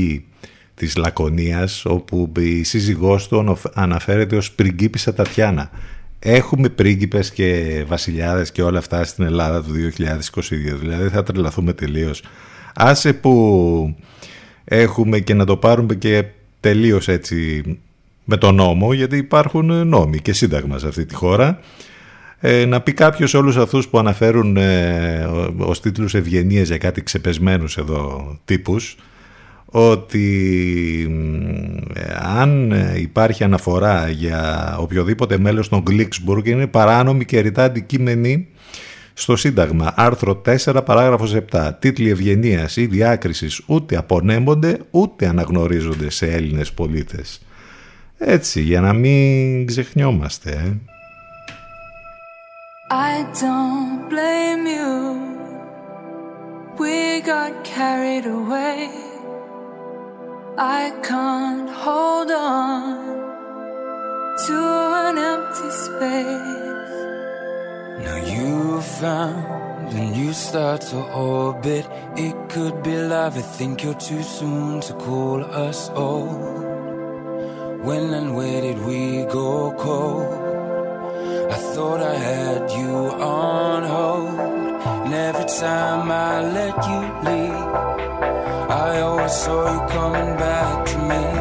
της Λακωνίας όπου η σύζυγός του ανοφ- αναφέρεται ως πριγκίπισσα Τατιάνα. Έχουμε πρίγκιπες και βασιλιάδες και όλα αυτά στην Ελλάδα του 2022, δηλαδή θα τρελαθούμε τελείως. Άσε που έχουμε και να το πάρουμε και τελείως έτσι με τον νόμο, γιατί υπάρχουν νόμοι και σύνταγμα σε αυτή τη χώρα. Ε, να πει κάποιος όλους αυτούς που αναφέρουν ε, ως τίτλους ευγενίες για κάτι ξεπεσμένους εδώ τύπους, ότι ε, αν ε, υπάρχει αναφορά για οποιοδήποτε μέλος των Γκλίξμπουργκ είναι παράνομη και ρητά αντικείμενη στο Σύνταγμα, άρθρο 4, παράγραφος 7. Τίτλοι ευγενίας ή διάκρισης ούτε απονέμονται ούτε αναγνωρίζονται σε Έλληνες πολίτες. Έτσι, για να μην ξεχνιόμαστε. Ε. I don't blame you. We got carried away. I can't hold on to an empty space. Now you found a new star to orbit. It could be love. I think you're too soon to call us old. When and where did we go cold? I thought I had you on hold. And every time I let you leave, I always saw you coming back to me.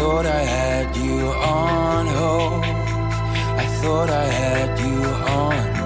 thought I had you on hold. I thought I had you on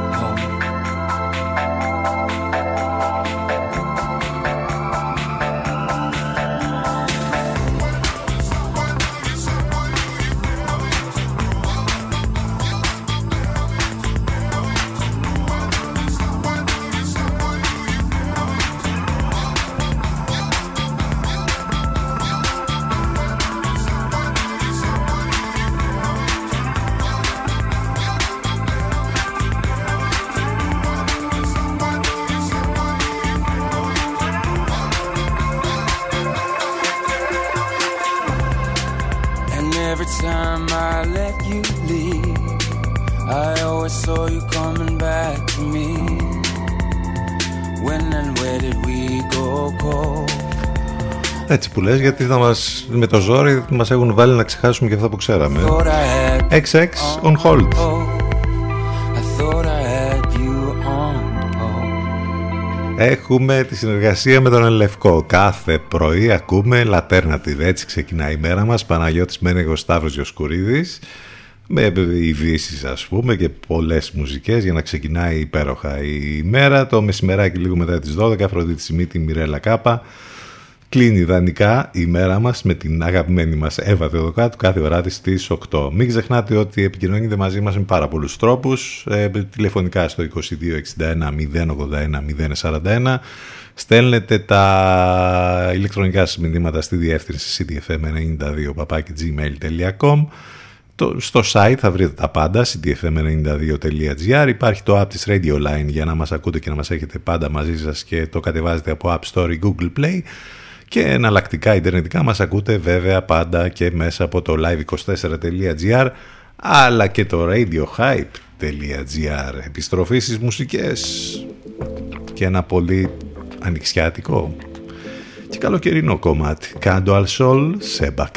που λες γιατί θα μας, με το ζόρι μας έχουν βάλει να ξεχάσουμε και αυτά που ξέραμε. Thought I had XX on hold. I thought I had you on hold. Έχουμε τη συνεργασία με τον Ελευκό. Κάθε πρωί ακούμε Alternative. Έτσι ξεκινάει η μέρα μας. Παναγιώτης Μένεγος Σταύρος Διοσκουρίδης. Με ειδήσεις ας πούμε και πολλές μουσικές για να ξεκινάει υπέροχα η μέρα. Το μεσημεράκι λίγο μετά τις 12. Αφροδίτη Σιμίτη, Μιρέλα Κάπα. Κλείνει ιδανικά η μέρα μας με την αγαπημένη μας Εύα Θεοδοκάτου κάθε βράδυ στις 8. Μην ξεχνάτε ότι επικοινωνείτε μαζί μας με πάρα πολλούς τρόπους. Ε, τηλεφωνικά στο 2261 081 041. Στέλνετε τα ηλεκτρονικά σας μηνύματα στη διεύθυνση cdfm92 το, στο site θα βρείτε τα πάντα, cdfm92.gr. Υπάρχει το app της Radio Line για να μας ακούτε και να μας έχετε πάντα μαζί σας και το κατεβάζετε από App Store ή Google Play. Και εναλλακτικά ιντερνετικά μας ακούτε βέβαια πάντα και μέσα από το live24.gr αλλά και το radiohype.gr. Επιστροφή στις μουσικές και ένα πολύ ανοιξιάτικο και καλοκαιρινό κομμάτι. Κάντο al sol, Σέμπα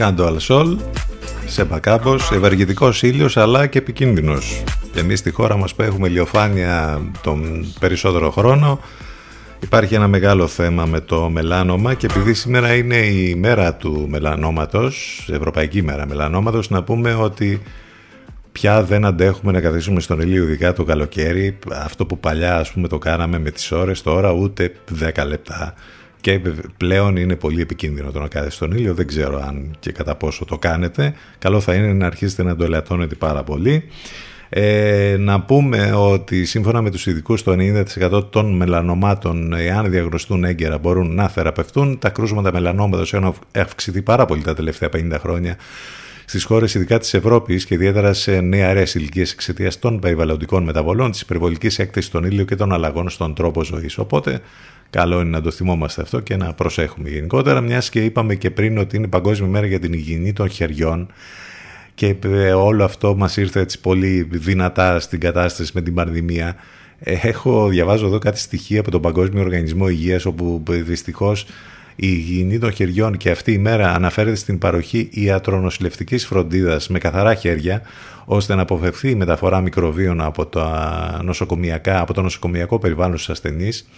Κάντο αλσόλ, σε μπακάπος, ευεργετικός ήλιος αλλά και επικίνδυνος. Και εμείς στη χώρα μας που έχουμε ηλιοφάνεια τον περισσότερο χρόνο υπάρχει ένα μεγάλο θέμα με το μελάνομα και επειδή σήμερα είναι η μέρα του μελανόματος, Ευρωπαϊκή μέρα μελανόματος, να πούμε ότι πια δεν αντέχουμε να καθίσουμε στον ηλίο ειδικά το καλοκαίρι αυτό που παλιά ας πούμε το κάναμε με τις ώρες τώρα ούτε 10 λεπτά και πλέον είναι πολύ επικίνδυνο το να κάθεστε στον ήλιο δεν ξέρω αν και κατά πόσο το κάνετε. Καλό θα είναι να αρχίσετε να το ελαττώνετε πάρα πολύ. Ε, να πούμε ότι σύμφωνα με τους ειδικούς το 90% των μελανομάτων εάν διαγνωστούν έγκαιρα μπορούν να θεραπευτούν. Τα κρούσματα μελανόματος έχουν αυξηθεί πάρα πολύ τα τελευταία 50 χρόνια στις χώρες ειδικά της Ευρώπης και ιδιαίτερα σε νεαρές ηλικίες εξαιτίας των περιβαλλοντικών μεταβολών, της υπερβολικής έκθεσης στον ήλιο και των αλλαγών στον τρόπο ζωής. Οπότε, καλό είναι να το θυμόμαστε αυτό και να προσέχουμε γενικότερα, μιας και είπαμε και πριν ότι είναι Παγκόσμια Μέρα για την Υγιεινή των Χεριών και ε, όλο αυτό μας ήρθε έτσι πολύ δυνατά στην κατάσταση με την πανδημία. Ε, Έχω, διαβάζω εδώ κάτι στοιχεία από τον Παγκόσμιο Οργανισμό Υγείας όπου ε, δυστυχώς η υγιεινή των χεριών και αυτή η μέρα αναφέρεται στην παροχή ιατρονοσηλευτικής φροντίδας με καθαρά χέρια ώστε να αποφευθεί η μεταφορά μικροβίων από, τα νοσοκομιακά, από το νοσοκομιακό περιβάλλον στους ασθενείς.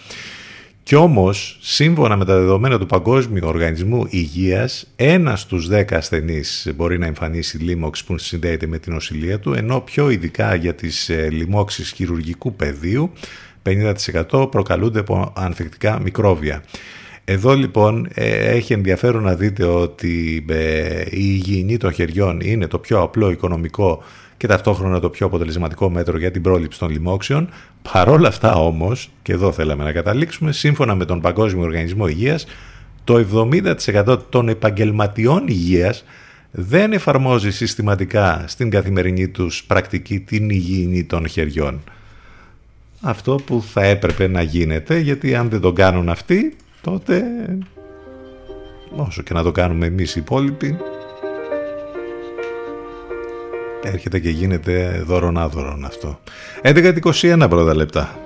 Κι όμως, σύμφωνα με τα δεδομένα του Παγκόσμιου Οργανισμού Υγείας, ένας στους 10 ασθενείς μπορεί να εμφανίσει λίμωξη που συνδέεται με την οσυλία του, ενώ πιο ειδικά για τις ε, λοιμώξεις χειρουργικού πεδίου, 50% προκαλούνται από ανθεκτικά μικρόβια. Εδώ λοιπόν ε, έχει ενδιαφέρον να δείτε ότι ε, η υγιεινή των χεριών είναι το πιο απλό οικονομικό και ταυτόχρονα το πιο αποτελεσματικό μέτρο για την πρόληψη των λοιμόξεων. Παρόλα αυτά όμως, και εδώ θέλαμε να καταλήξουμε, σύμφωνα με τον Παγκόσμιο Οργανισμό Υγείας, το 70% των επαγγελματιών υγείας δεν εφαρμόζει συστηματικά στην καθημερινή τους πρακτική την υγιεινή των χεριών. Αυτό που θα έπρεπε να γίνεται, γιατί αν δεν το κάνουν αυτοί, τότε όσο και να το κάνουμε εμείς οι υπόλοιποι, έρχεται και γίνεται δωρονάδωρον αυτό. 11-21 πρώτα λεπτά.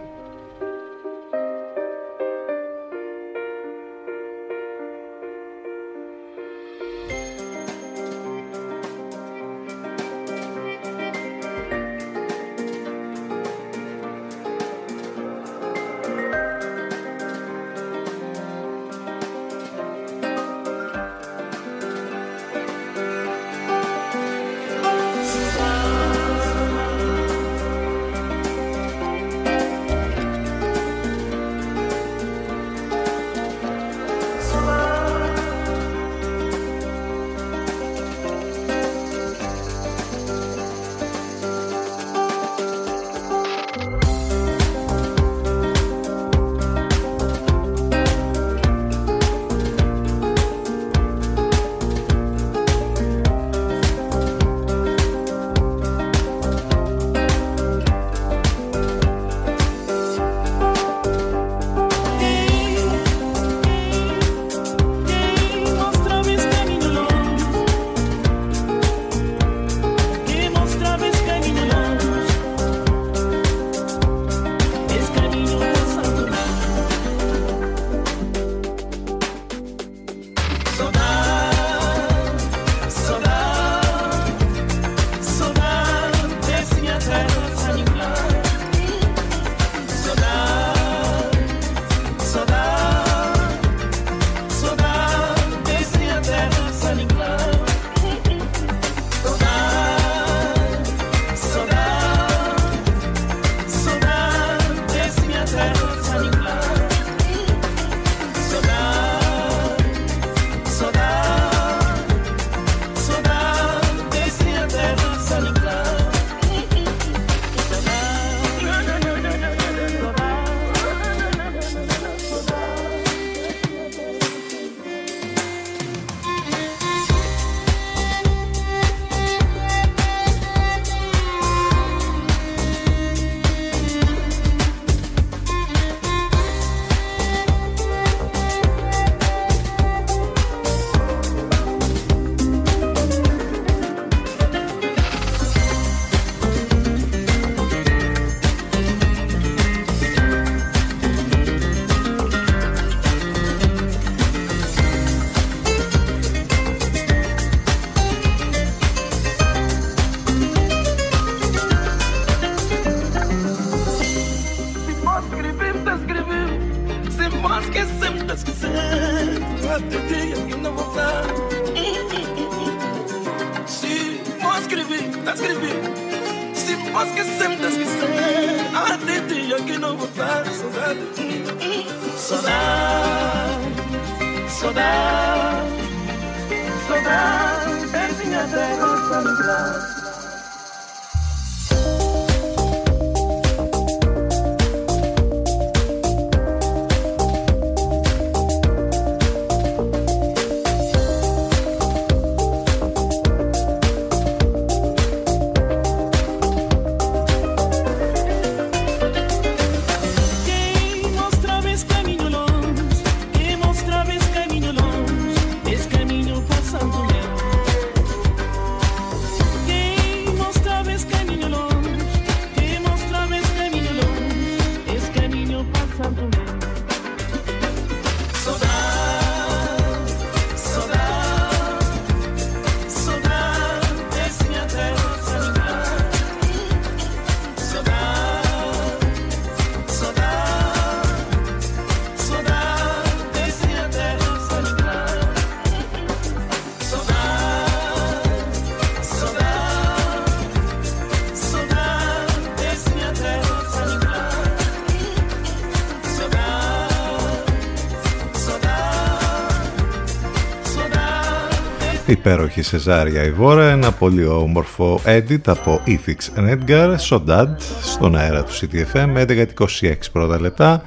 Υπέροχη Σεζάρια η Βόρα, ένα πολύ όμορφο edit από Ethics and Edgar, Sodad, στον αέρα του CTFM, 11.26 πρώτα λεπτά.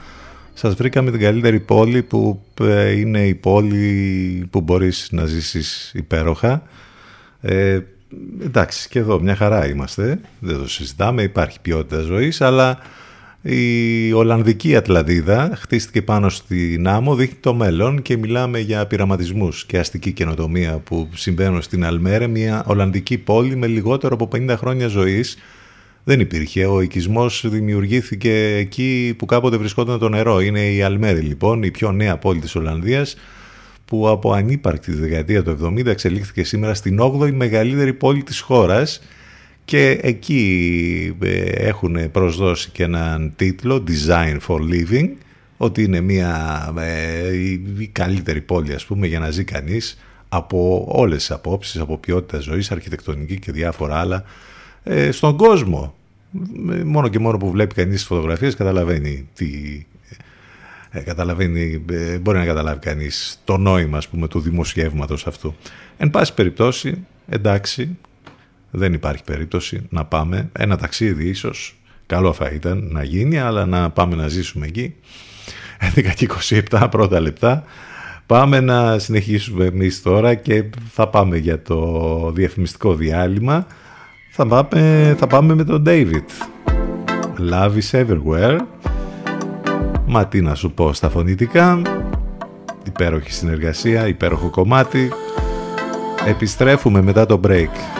Σας βρήκαμε την καλύτερη πόλη που ε, είναι η πόλη που μπορείς να ζήσεις υπέροχα. Ε, εντάξει, και εδώ μια χαρά είμαστε, δεν το συζητάμε, υπάρχει ποιότητα ζωής, αλλά η Ολλανδική Ατλαντίδα χτίστηκε πάνω στην άμμο, δείχνει το μέλλον και μιλάμε για πειραματισμούς και αστική καινοτομία που συμβαίνουν στην Αλμέρε, μια Ολλανδική πόλη με λιγότερο από 50 χρόνια ζωής. Δεν υπήρχε. Ο οικισμός δημιουργήθηκε εκεί που κάποτε βρισκόταν το νερό. Είναι η Αλμέρη λοιπόν, η πιο νέα πόλη της Ολλανδίας που από ανύπαρκτη τη δεκαετία του 70 εξελίχθηκε σήμερα στην 8η μεγαλύτερη πόλη της χώρας και εκεί ε, έχουν προσδώσει και έναν τίτλο Design for Living ότι είναι μια ε, η, η καλύτερη πόλη ας πούμε για να ζει κανείς από όλες τις απόψεις, από ποιότητα ζωής, αρχιτεκτονική και διάφορα άλλα ε, στον κόσμο. Ε, Μόνο και μόνο που βλέπει κανείς τις φωτογραφίες καταλαβαίνει τι, ε, καταλαβαίνει, ε, μπορεί να καταλάβει κανείς το νόημα ας πούμε, του δημοσιεύματος αυτού. Εν πάση περιπτώσει, εντάξει, δεν υπάρχει περίπτωση να πάμε. Ένα ταξίδι ίσως, καλό θα ήταν να γίνει, αλλά να πάμε να ζήσουμε εκεί. 11 και 27 πρώτα λεπτά. Πάμε να συνεχίσουμε εμείς τώρα και θα πάμε για το διαφημιστικό διάλειμμα. Θα πάμε, θα πάμε με τον David. Love is everywhere. Μα τι να σου πω στα φωνητικά. Υπέροχη συνεργασία, υπέροχο κομμάτι. Επιστρέφουμε μετά το break.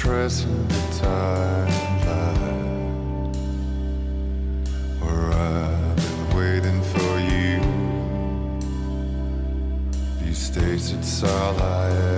pressing the timeline where I've been waiting for you. These days it's all I am.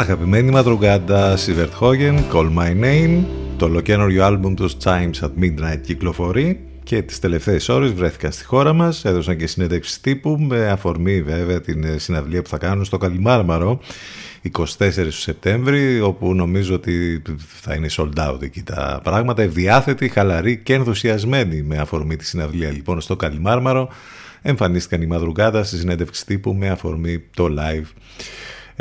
αγαπημένη Ματρογκάντα, Σιβερτχόγεν, Call My Name, το ολοκένωριο άλμπουμ τους Times at Midnight κυκλοφορεί και τις τελευταίες ώρες βρέθηκαν στη χώρα μας, έδωσαν και συνέντευξη τύπου με αφορμή βέβαια την ε, συναυλία που θα κάνουν στο Καλιμάρμαρο 24 του Σεπτέμβρη, όπου νομίζω ότι θα είναι sold out εκεί τα πράγματα, ευδιάθετη, χαλαρή και ενθουσιασμένη με αφορμή τη συναυλία λοιπόν στο Καλιμάρμαρο. Εμφανίστηκαν οι Μαδρουγκάτα στη συνέντευξη τύπου με αφορμή το live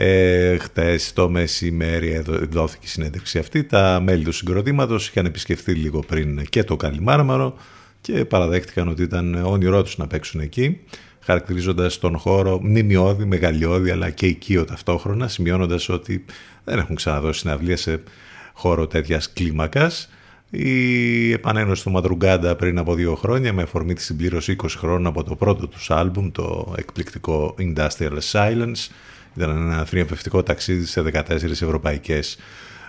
ε, χτες το μεσημέρι δόθηκε η συνέντευξη αυτή. Τα μέλη του συγκροτήματος είχαν επισκεφθεί λίγο πριν και το Καλιμάρμαρο και παραδέχτηκαν ότι ήταν όνειρό τους να παίξουν εκεί χαρακτηρίζοντας τον χώρο μνημειώδη, μεγαλειώδη αλλά και οικείο ταυτόχρονα, σημειώνοντας ότι δεν έχουν ξαναδώσει συναυλία σε χώρο τέτοιας κλίμακας. Η επανένωση του Μαντρουγκάντα πριν από δύο χρόνια με αφορμή τη συμπλήρωση 20 χρόνων από το πρώτο τους άλμπουμ, το εκπληκτικό Industrial Silence, ήταν ένα θριαμβευτικό ταξίδι σε 14 ευρωπαϊκές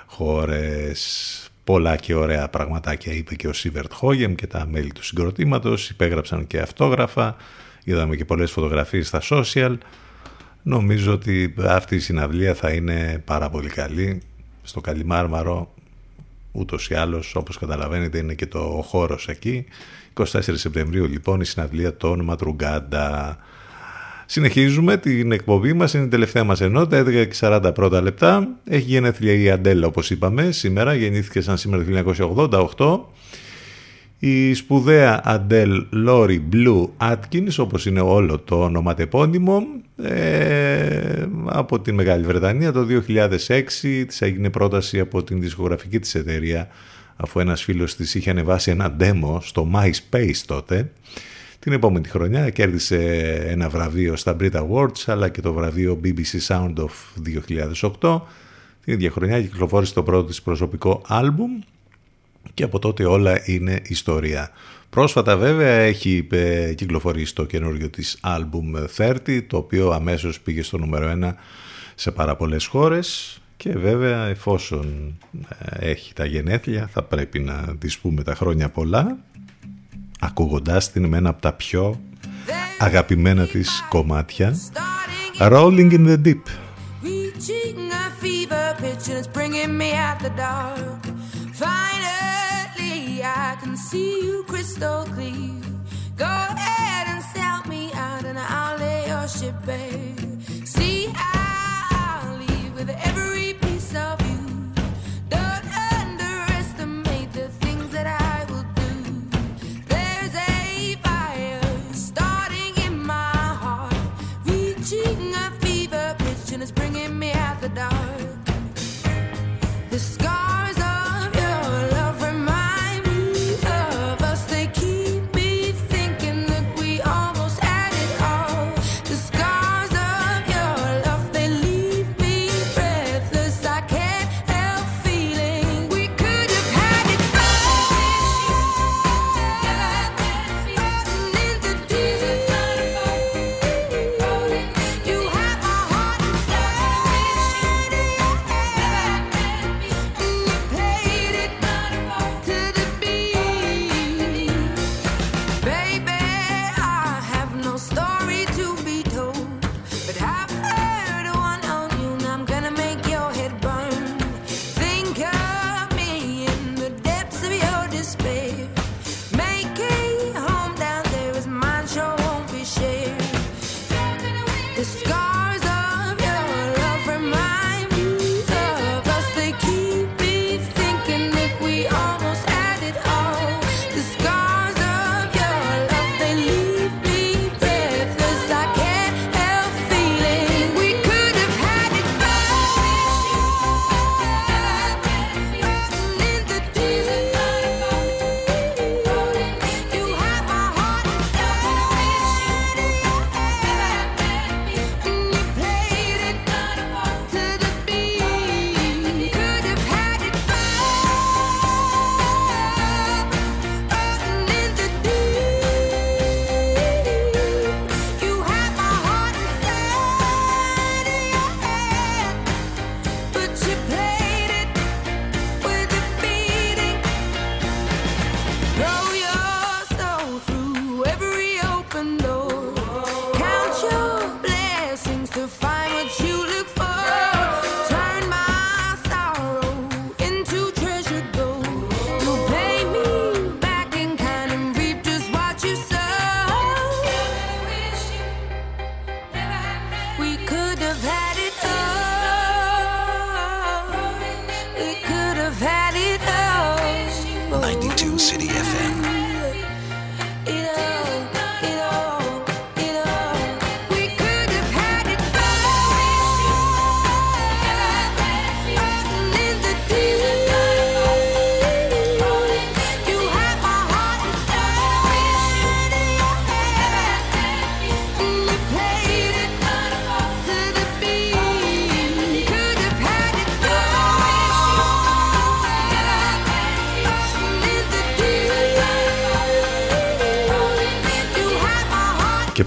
χώρες. Πολλά και ωραία πραγματάκια είπε και ο Σίβερτ Χόγεμ και τα μέλη του συγκροτήματος. Υπέγραψαν και αυτόγραφα. Είδαμε και πολλές φωτογραφίες στα social. Νομίζω ότι αυτή η συναυλία θα είναι πάρα πολύ καλή. Στο Καλιμάρμαρο ούτως ή άλλως όπως καταλαβαίνετε είναι και το χώρος εκεί 24 Σεπτεμβρίου λοιπόν η συναυλία των Ματρουγκάντα Συνεχίζουμε την εκπομπή μας, είναι η τελευταία μας ενότητα, 11 και 40 πρώτα λεπτά. Έχει γενέθλια η Αντέλα όπως είπαμε σήμερα, γεννήθηκε σαν σήμερα το 1988. Η σπουδαία Αντέλ Λόρι Μπλου Άτκινς, όπως είναι όλο το ονοματεπώνυμο, ε, από τη Μεγάλη Βρετανία το 2006 της έγινε πρόταση από την δισκογραφική της εταιρεία αφού ένας φίλος της είχε ανεβάσει ένα demo στο MySpace τότε την επόμενη χρονιά κέρδισε ένα βραβείο στα Brit Awards αλλά και το βραβείο BBC Sound of 2008 την ίδια χρονιά κυκλοφόρησε το πρώτο της προσωπικό άλμπουμ και από τότε όλα είναι ιστορία. Πρόσφατα βέβαια έχει ε, κυκλοφορήσει το καινούριο της άλμπουμ 30 το οποίο αμέσως πήγε στο νούμερο 1 σε πάρα πολλές χώρες. Και βέβαια εφόσον ε, έχει τα γενέθλια θα πρέπει να της πούμε τα χρόνια πολλά ακούγοντάς την με ένα από τα πιο αγαπημένα της κομμάτια Rolling in the Deep Reaching a fever pitch and it's bringing me out the dark. Finally, I can see you crystal clear. Go ahead and sell me out, and I'll lay your ship bare.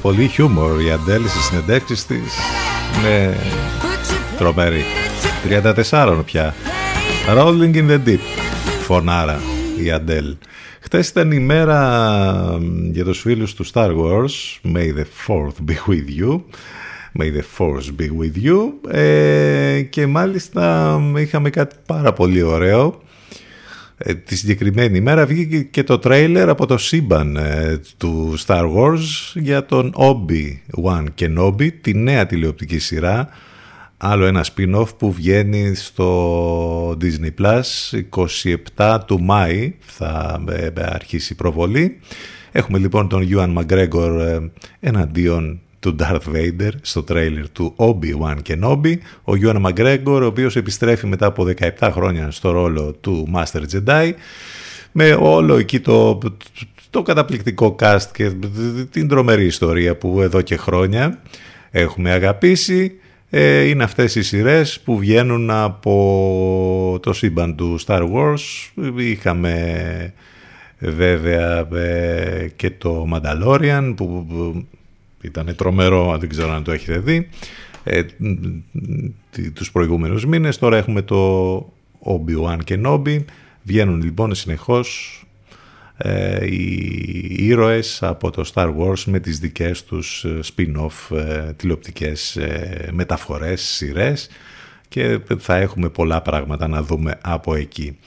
Πολύ χιούμορ η Αντέλ στις συνεντεύξεις της. Είναι τρομερή. 34 πια. Rolling in the Deep. Φωνάρα η Αντέλ. Χτες ήταν η μέρα για τους φίλους του Star Wars. May the 4th be with you. May the force be with you. Ε, και μάλιστα είχαμε κάτι πάρα πολύ ωραίο. ε, τη συγκεκριμένη ημέρα βγήκε και το τρέιλερ από το σύμπαν ε, του Star Wars για τον Obi-Wan Kenobi, τη νέα τηλεοπτική σειρά. Άλλο ένα spin-off που βγαίνει στο Disney Plus 27 του Μάη θα ε, αρχίσει η προβολή. Έχουμε λοιπόν τον Ewan McGregor ε, εναντίον του Darth Vader στο τρέιλερ του Obi-Wan Kenobi. Ο Ewan McGregor, ο οποίος επιστρέφει μετά από 17 χρόνια στο ρόλο του Master Jedi, με όλο εκεί το, το καταπληκτικό cast και την τρομερή ιστορία που εδώ και χρόνια έχουμε αγαπήσει. Ε, είναι αυτές οι σειρές που βγαίνουν από το σύμπαν του Star Wars. Είχαμε βέβαια ε, και το Mandalorian που ήταν τρομερό, δεν ξέρω αν το έχετε δει, ε, τους προηγούμενους μήνες. Τώρα έχουμε το Obi-Wan και Nobi. Βγαίνουν λοιπόν συνεχώς ε, οι ήρωες από το Star Wars με τις δικές τους ε, spin-off ε, τηλεοπτικές ε, μεταφορές, σειρές και θα έχουμε πολλά πράγματα να δούμε από εκεί.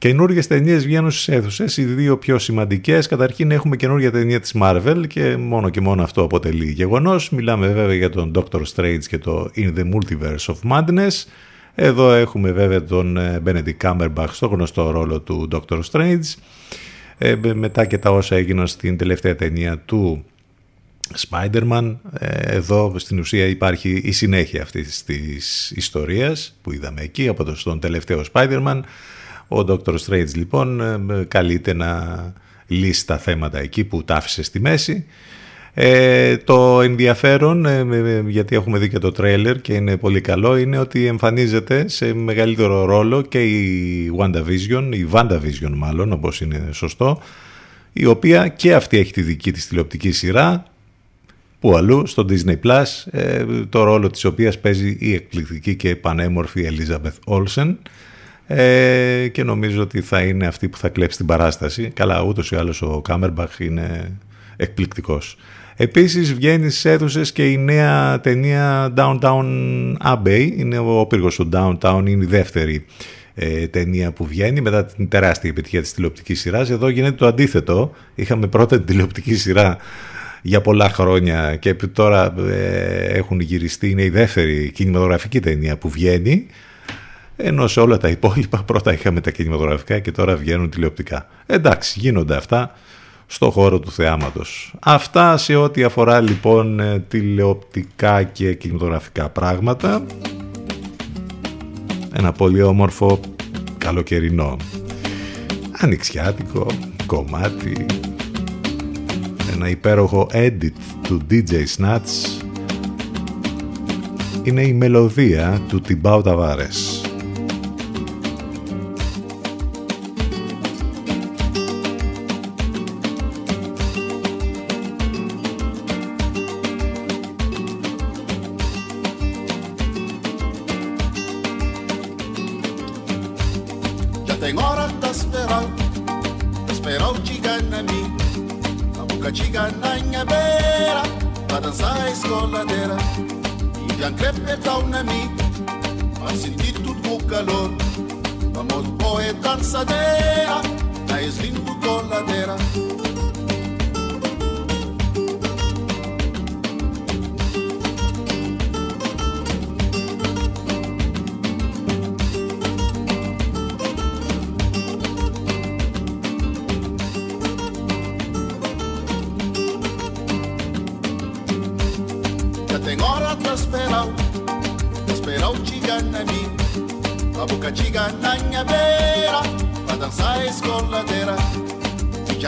Καινούργιες ταινίες βγαίνουν στις αίθουσες. Οι δύο πιο σημαντικές. Καταρχήν έχουμε καινούργια ταινία της Marvel και μόνο και μόνο αυτό αποτελεί γεγονός. Μιλάμε βέβαια για τον Doctor Strange και το In the Multiverse of Madness. Εδώ έχουμε βέβαια τον ε, Benedict Cumberbatch στο γνωστό ρόλο του Doctor Strange. Ε, μετά και τα όσα έγιναν στην τελευταία ταινία του Spider-Man. Ε, εδώ στην ουσία υπάρχει η συνέχεια αυτής της ιστορίας που είδαμε εκεί από τον τελευταίο Spider-Man. Ο Dr. Strange λοιπόν ε, καλείται να λύσει τα θέματα εκεί που τα άφησε στη μέση. Ε, το ενδιαφέρον, ε, γιατί έχουμε δει και το τρέλερ και είναι πολύ καλό, είναι ότι εμφανίζεται σε μεγαλύτερο ρόλο και η WandaVision, η WandaVision μάλλον, όπως είναι σωστό, η οποία και αυτή έχει τη δική της τηλεοπτική σειρά, που αλλού στο Disney Plus, ε, το ρόλο της οποίας παίζει η εκπληκτική και πανέμορφη Elizabeth Olsen, ε, και νομίζω ότι θα είναι αυτή που θα κλέψει την παράσταση. Καλά, ούτως ή άλλως ο Κάμερμπαχ είναι εκπληκτικός. Επίσης βγαίνει στις αίθουσες και η νέα ταινία Downtown Abbey, είναι ο πύργος του Downtown, είναι η δεύτερη ε, ταινία που βγαίνει μετά την τεράστια επιτυχία της τηλεοπτικής σειράς. Εδώ γίνεται το αντίθετο. Είχαμε πρώτα την τηλεοπτική σειρά για πολλά χρόνια και τώρα ε, έχουν γυριστεί, είναι η δεύτερη κινηματογραφική ταινία που βγαίνει ενώ σε όλα τα υπόλοιπα πρώτα είχαμε τα κινηματογραφικά και τώρα βγαίνουν τηλεοπτικά. Εντάξει, γίνονται αυτά στο χώρο του θεάματος. Αυτά σε ό,τι αφορά λοιπόν ε, τηλεοπτικά και κινηματογραφικά πράγματα. Ένα πολύ όμορφο καλοκαιρινό ανοιξιάτικο κομμάτι ένα υπέροχο edit του DJ Snatch είναι η μελωδία του Τιμπάου Ταβάρες. Senhora da Esperal, o Esperal mi. a boca tigana minha beira, pra dançar a escoladeira, e de ancrepe tal na mim, pra sentir tudo o calor, vamos poeta dançadeira, na eslindo coladeira.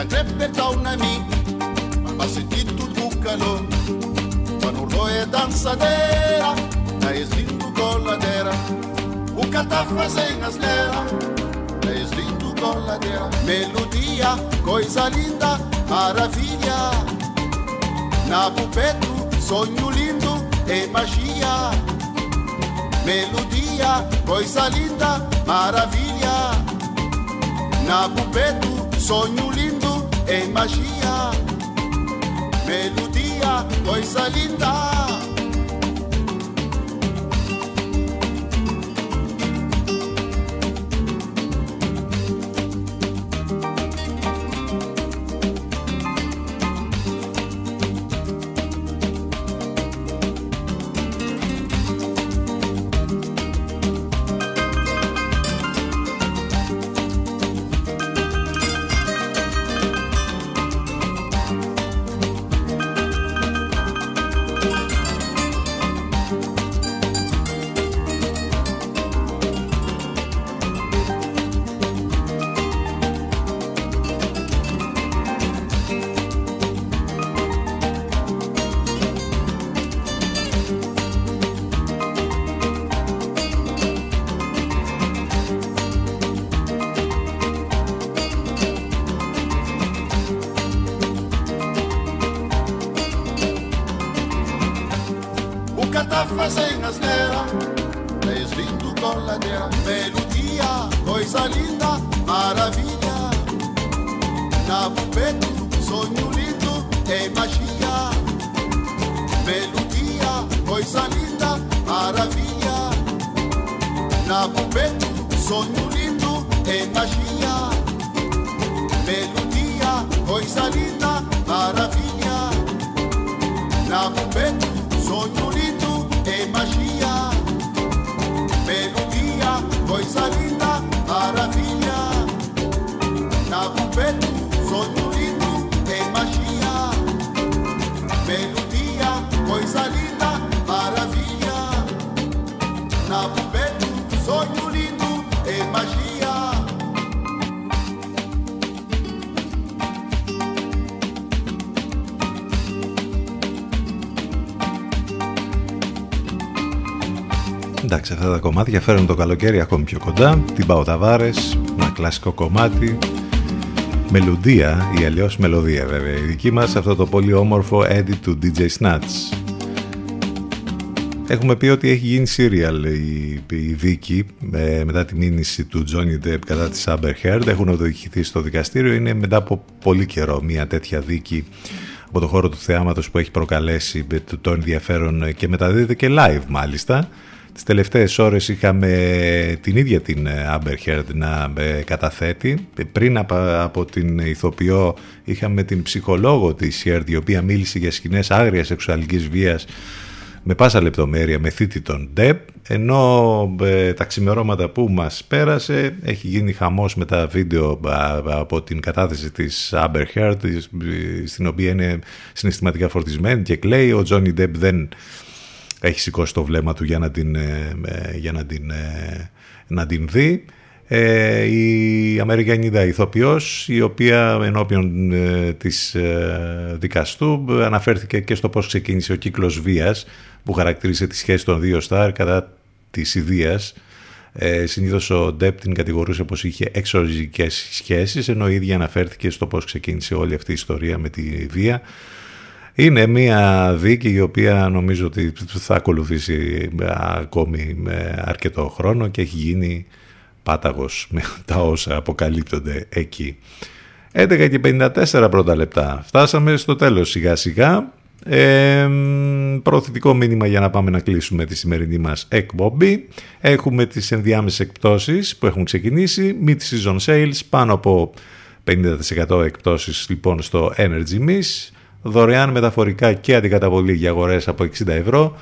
E já crepe da una mi, pra sentir tudo o calor. Quando roe dançadeira, na eslindo coladeira. O que tá fazendo asneira, na eslindo coladeira. Melodia, coisa linda, maravilha. Na pupeto, sonho lindo e magia. Melodia, coisa linda, maravilha. Na pupeto, sonho lindo e magia. Melodia, coisa linda. Na bupeto, sonho lindo é magia Εντάξει, αυτά τα κομμάτια φέρνουν το καλοκαίρι ακόμη πιο κοντά. Την Πάο Ταβάρες, ένα κλασικό κομμάτι. Μελουδία ή αλλιώς μελωδία βέβαια. Η δική μας αυτό το πολύ όμορφο edit του DJ Snatch. Έχουμε πει ότι έχει γίνει serial η, η δίκη ε, μετά τη μήνυση του Johnny Depp κατά της Amber Heard. Έχουν οδηγηθεί στο δικαστήριο. Είναι μετά από πολύ καιρό μια τέτοια δίκη από το χώρο του θεάματος που έχει προκαλέσει το ενδιαφέρον και μεταδίδεται και live μάλιστα. Τις τελευταίες ώρες είχαμε την ίδια την Amber Heard να ε, καταθέτει. Πριν από, από την ηθοποιό είχαμε την ψυχολόγο της Heard η οποία μίλησε για σκηνές άγριας σεξουαλικής βίας με πάσα λεπτομέρεια με θήτη τον Ντεπ ενώ ε, τα ξημερώματα που μας πέρασε έχει γίνει χαμός με τα βίντεο α, από την κατάθεση της Amber Heard της- στην οποία είναι συναισθηματικά φορτισμένη και κλαίει ο Johnny Depp δεν έχει σηκώσει το βλέμμα του για να την, ε, ε, για να την, ε, να την δει. Ε, η Αμερικανίδα ηθοποιός η οποία ενώπιον ε, της ε, δικαστού αναφέρθηκε και στο πώς ξεκίνησε ο κύκλος βίας που χαρακτήρισε τη σχέση των δύο στάρ κατά της ιδείας ε, συνήθως ο Ντέπ την κατηγορούσε πως είχε εξοριζικές σχέσεις ενώ η ίδια αναφέρθηκε στο πώς ξεκίνησε όλη αυτή η ιστορία με τη βία είναι μια δίκη η οποία νομίζω ότι θα ακολουθήσει ακόμη με αρκετό χρόνο και έχει γίνει πάταγος με τα όσα αποκαλύπτονται εκεί. 11 και 54 πρώτα λεπτά. Φτάσαμε στο τέλος σιγά σιγά. Ε, προωθητικό μήνυμα για να πάμε να κλείσουμε τη σημερινή μας εκπομπή. Έχουμε τις ενδιάμεσες εκπτώσεις που έχουν ξεκινήσει. Mid-season sales πάνω από 50% εκπτώσεις λοιπόν στο Energy Miss. Δωρεάν μεταφορικά και αντικαταβολή για αγορές από 60 ευρώ.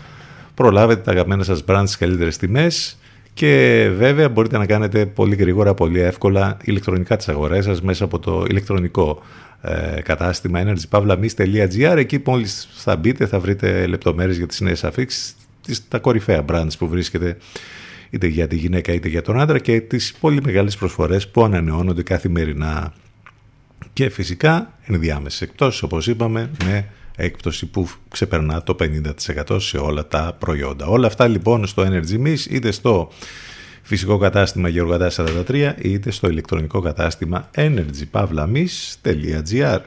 Προλάβετε τα αγαπημένα σας brands στις καλύτερες τιμές. Και βέβαια μπορείτε να κάνετε πολύ γρήγορα, πολύ εύκολα ηλεκτρονικά τις αγορές σας μέσα από το ηλεκτρονικό ε, κατάστημα energypavlamis.gr Εκεί μόλις θα μπείτε θα βρείτε λεπτομέρειες για τις νέες αφήξεις, τις, τα κορυφαία brands που βρίσκεται είτε για τη γυναίκα είτε για τον άντρα και τις πολύ μεγάλες προσφορές που ανανεώνονται καθημερινά και φυσικά ενδιάμεσες εκτός όπως είπαμε με έκπτωση που ξεπερνά το 50% σε όλα τα προϊόντα. Όλα αυτά λοιπόν στο Energy Miss είτε στο φυσικό κατάστημα Γεωργαντάς 43 είτε στο ηλεκτρονικό κατάστημα energypavlamis.gr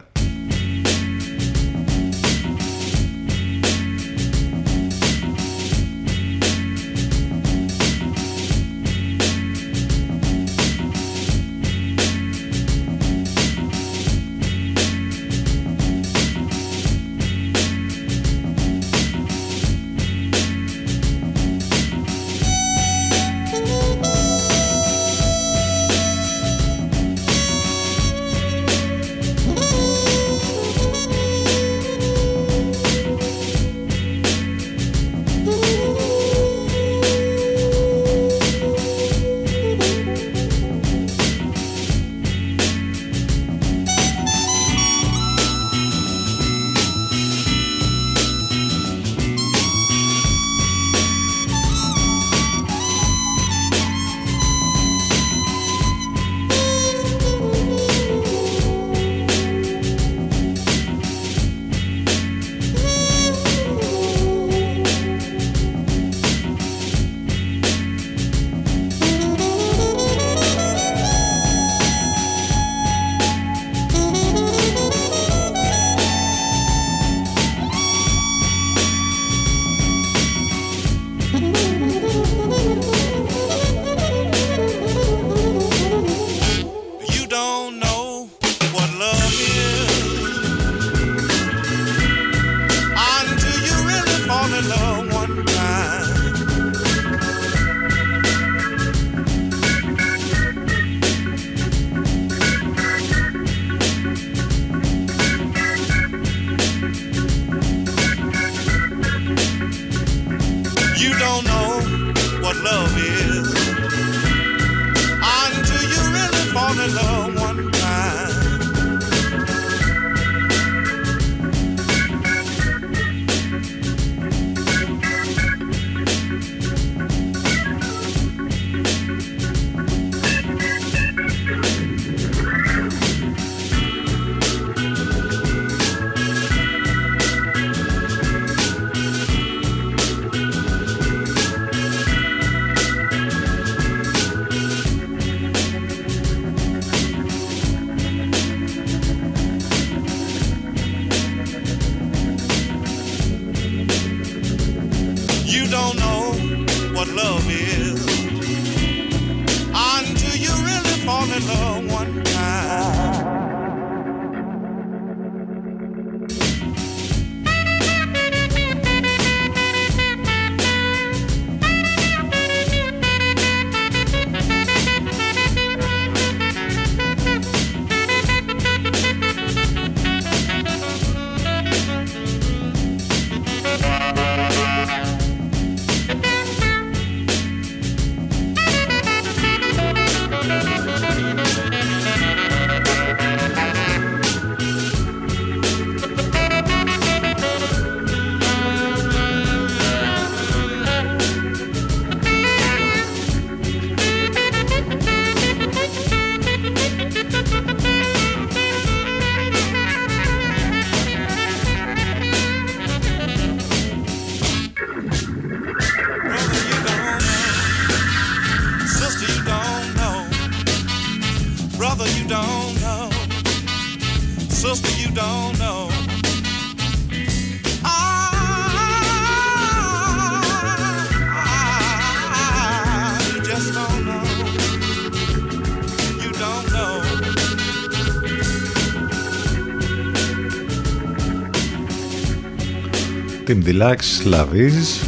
Την δειλάξη λαβίζει,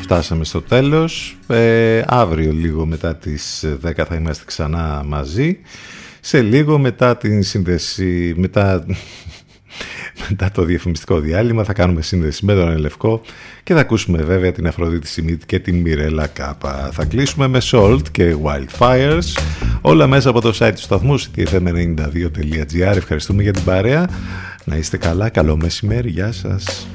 φτάσαμε στο τέλος. Ε, αύριο, λίγο μετά τις δέκα, θα είμαστε ξανά μαζί. Σε λίγο μετά την σύνδεση, μετά, μετά το διαφημιστικό διάλειμμα θα κάνουμε σύνδεση με τον Ελευκό και θα ακούσουμε βέβαια την Αφροδίτη Σιμίτη και την Μιρέλα Κάπα. Θα κλείσουμε με Salt και Wildfires. Όλα μέσα από το site του σταθμού ctfm92.gr. Ευχαριστούμε για την παρέα. Να είστε καλά. Καλό μεσημέρι. Γεια σας.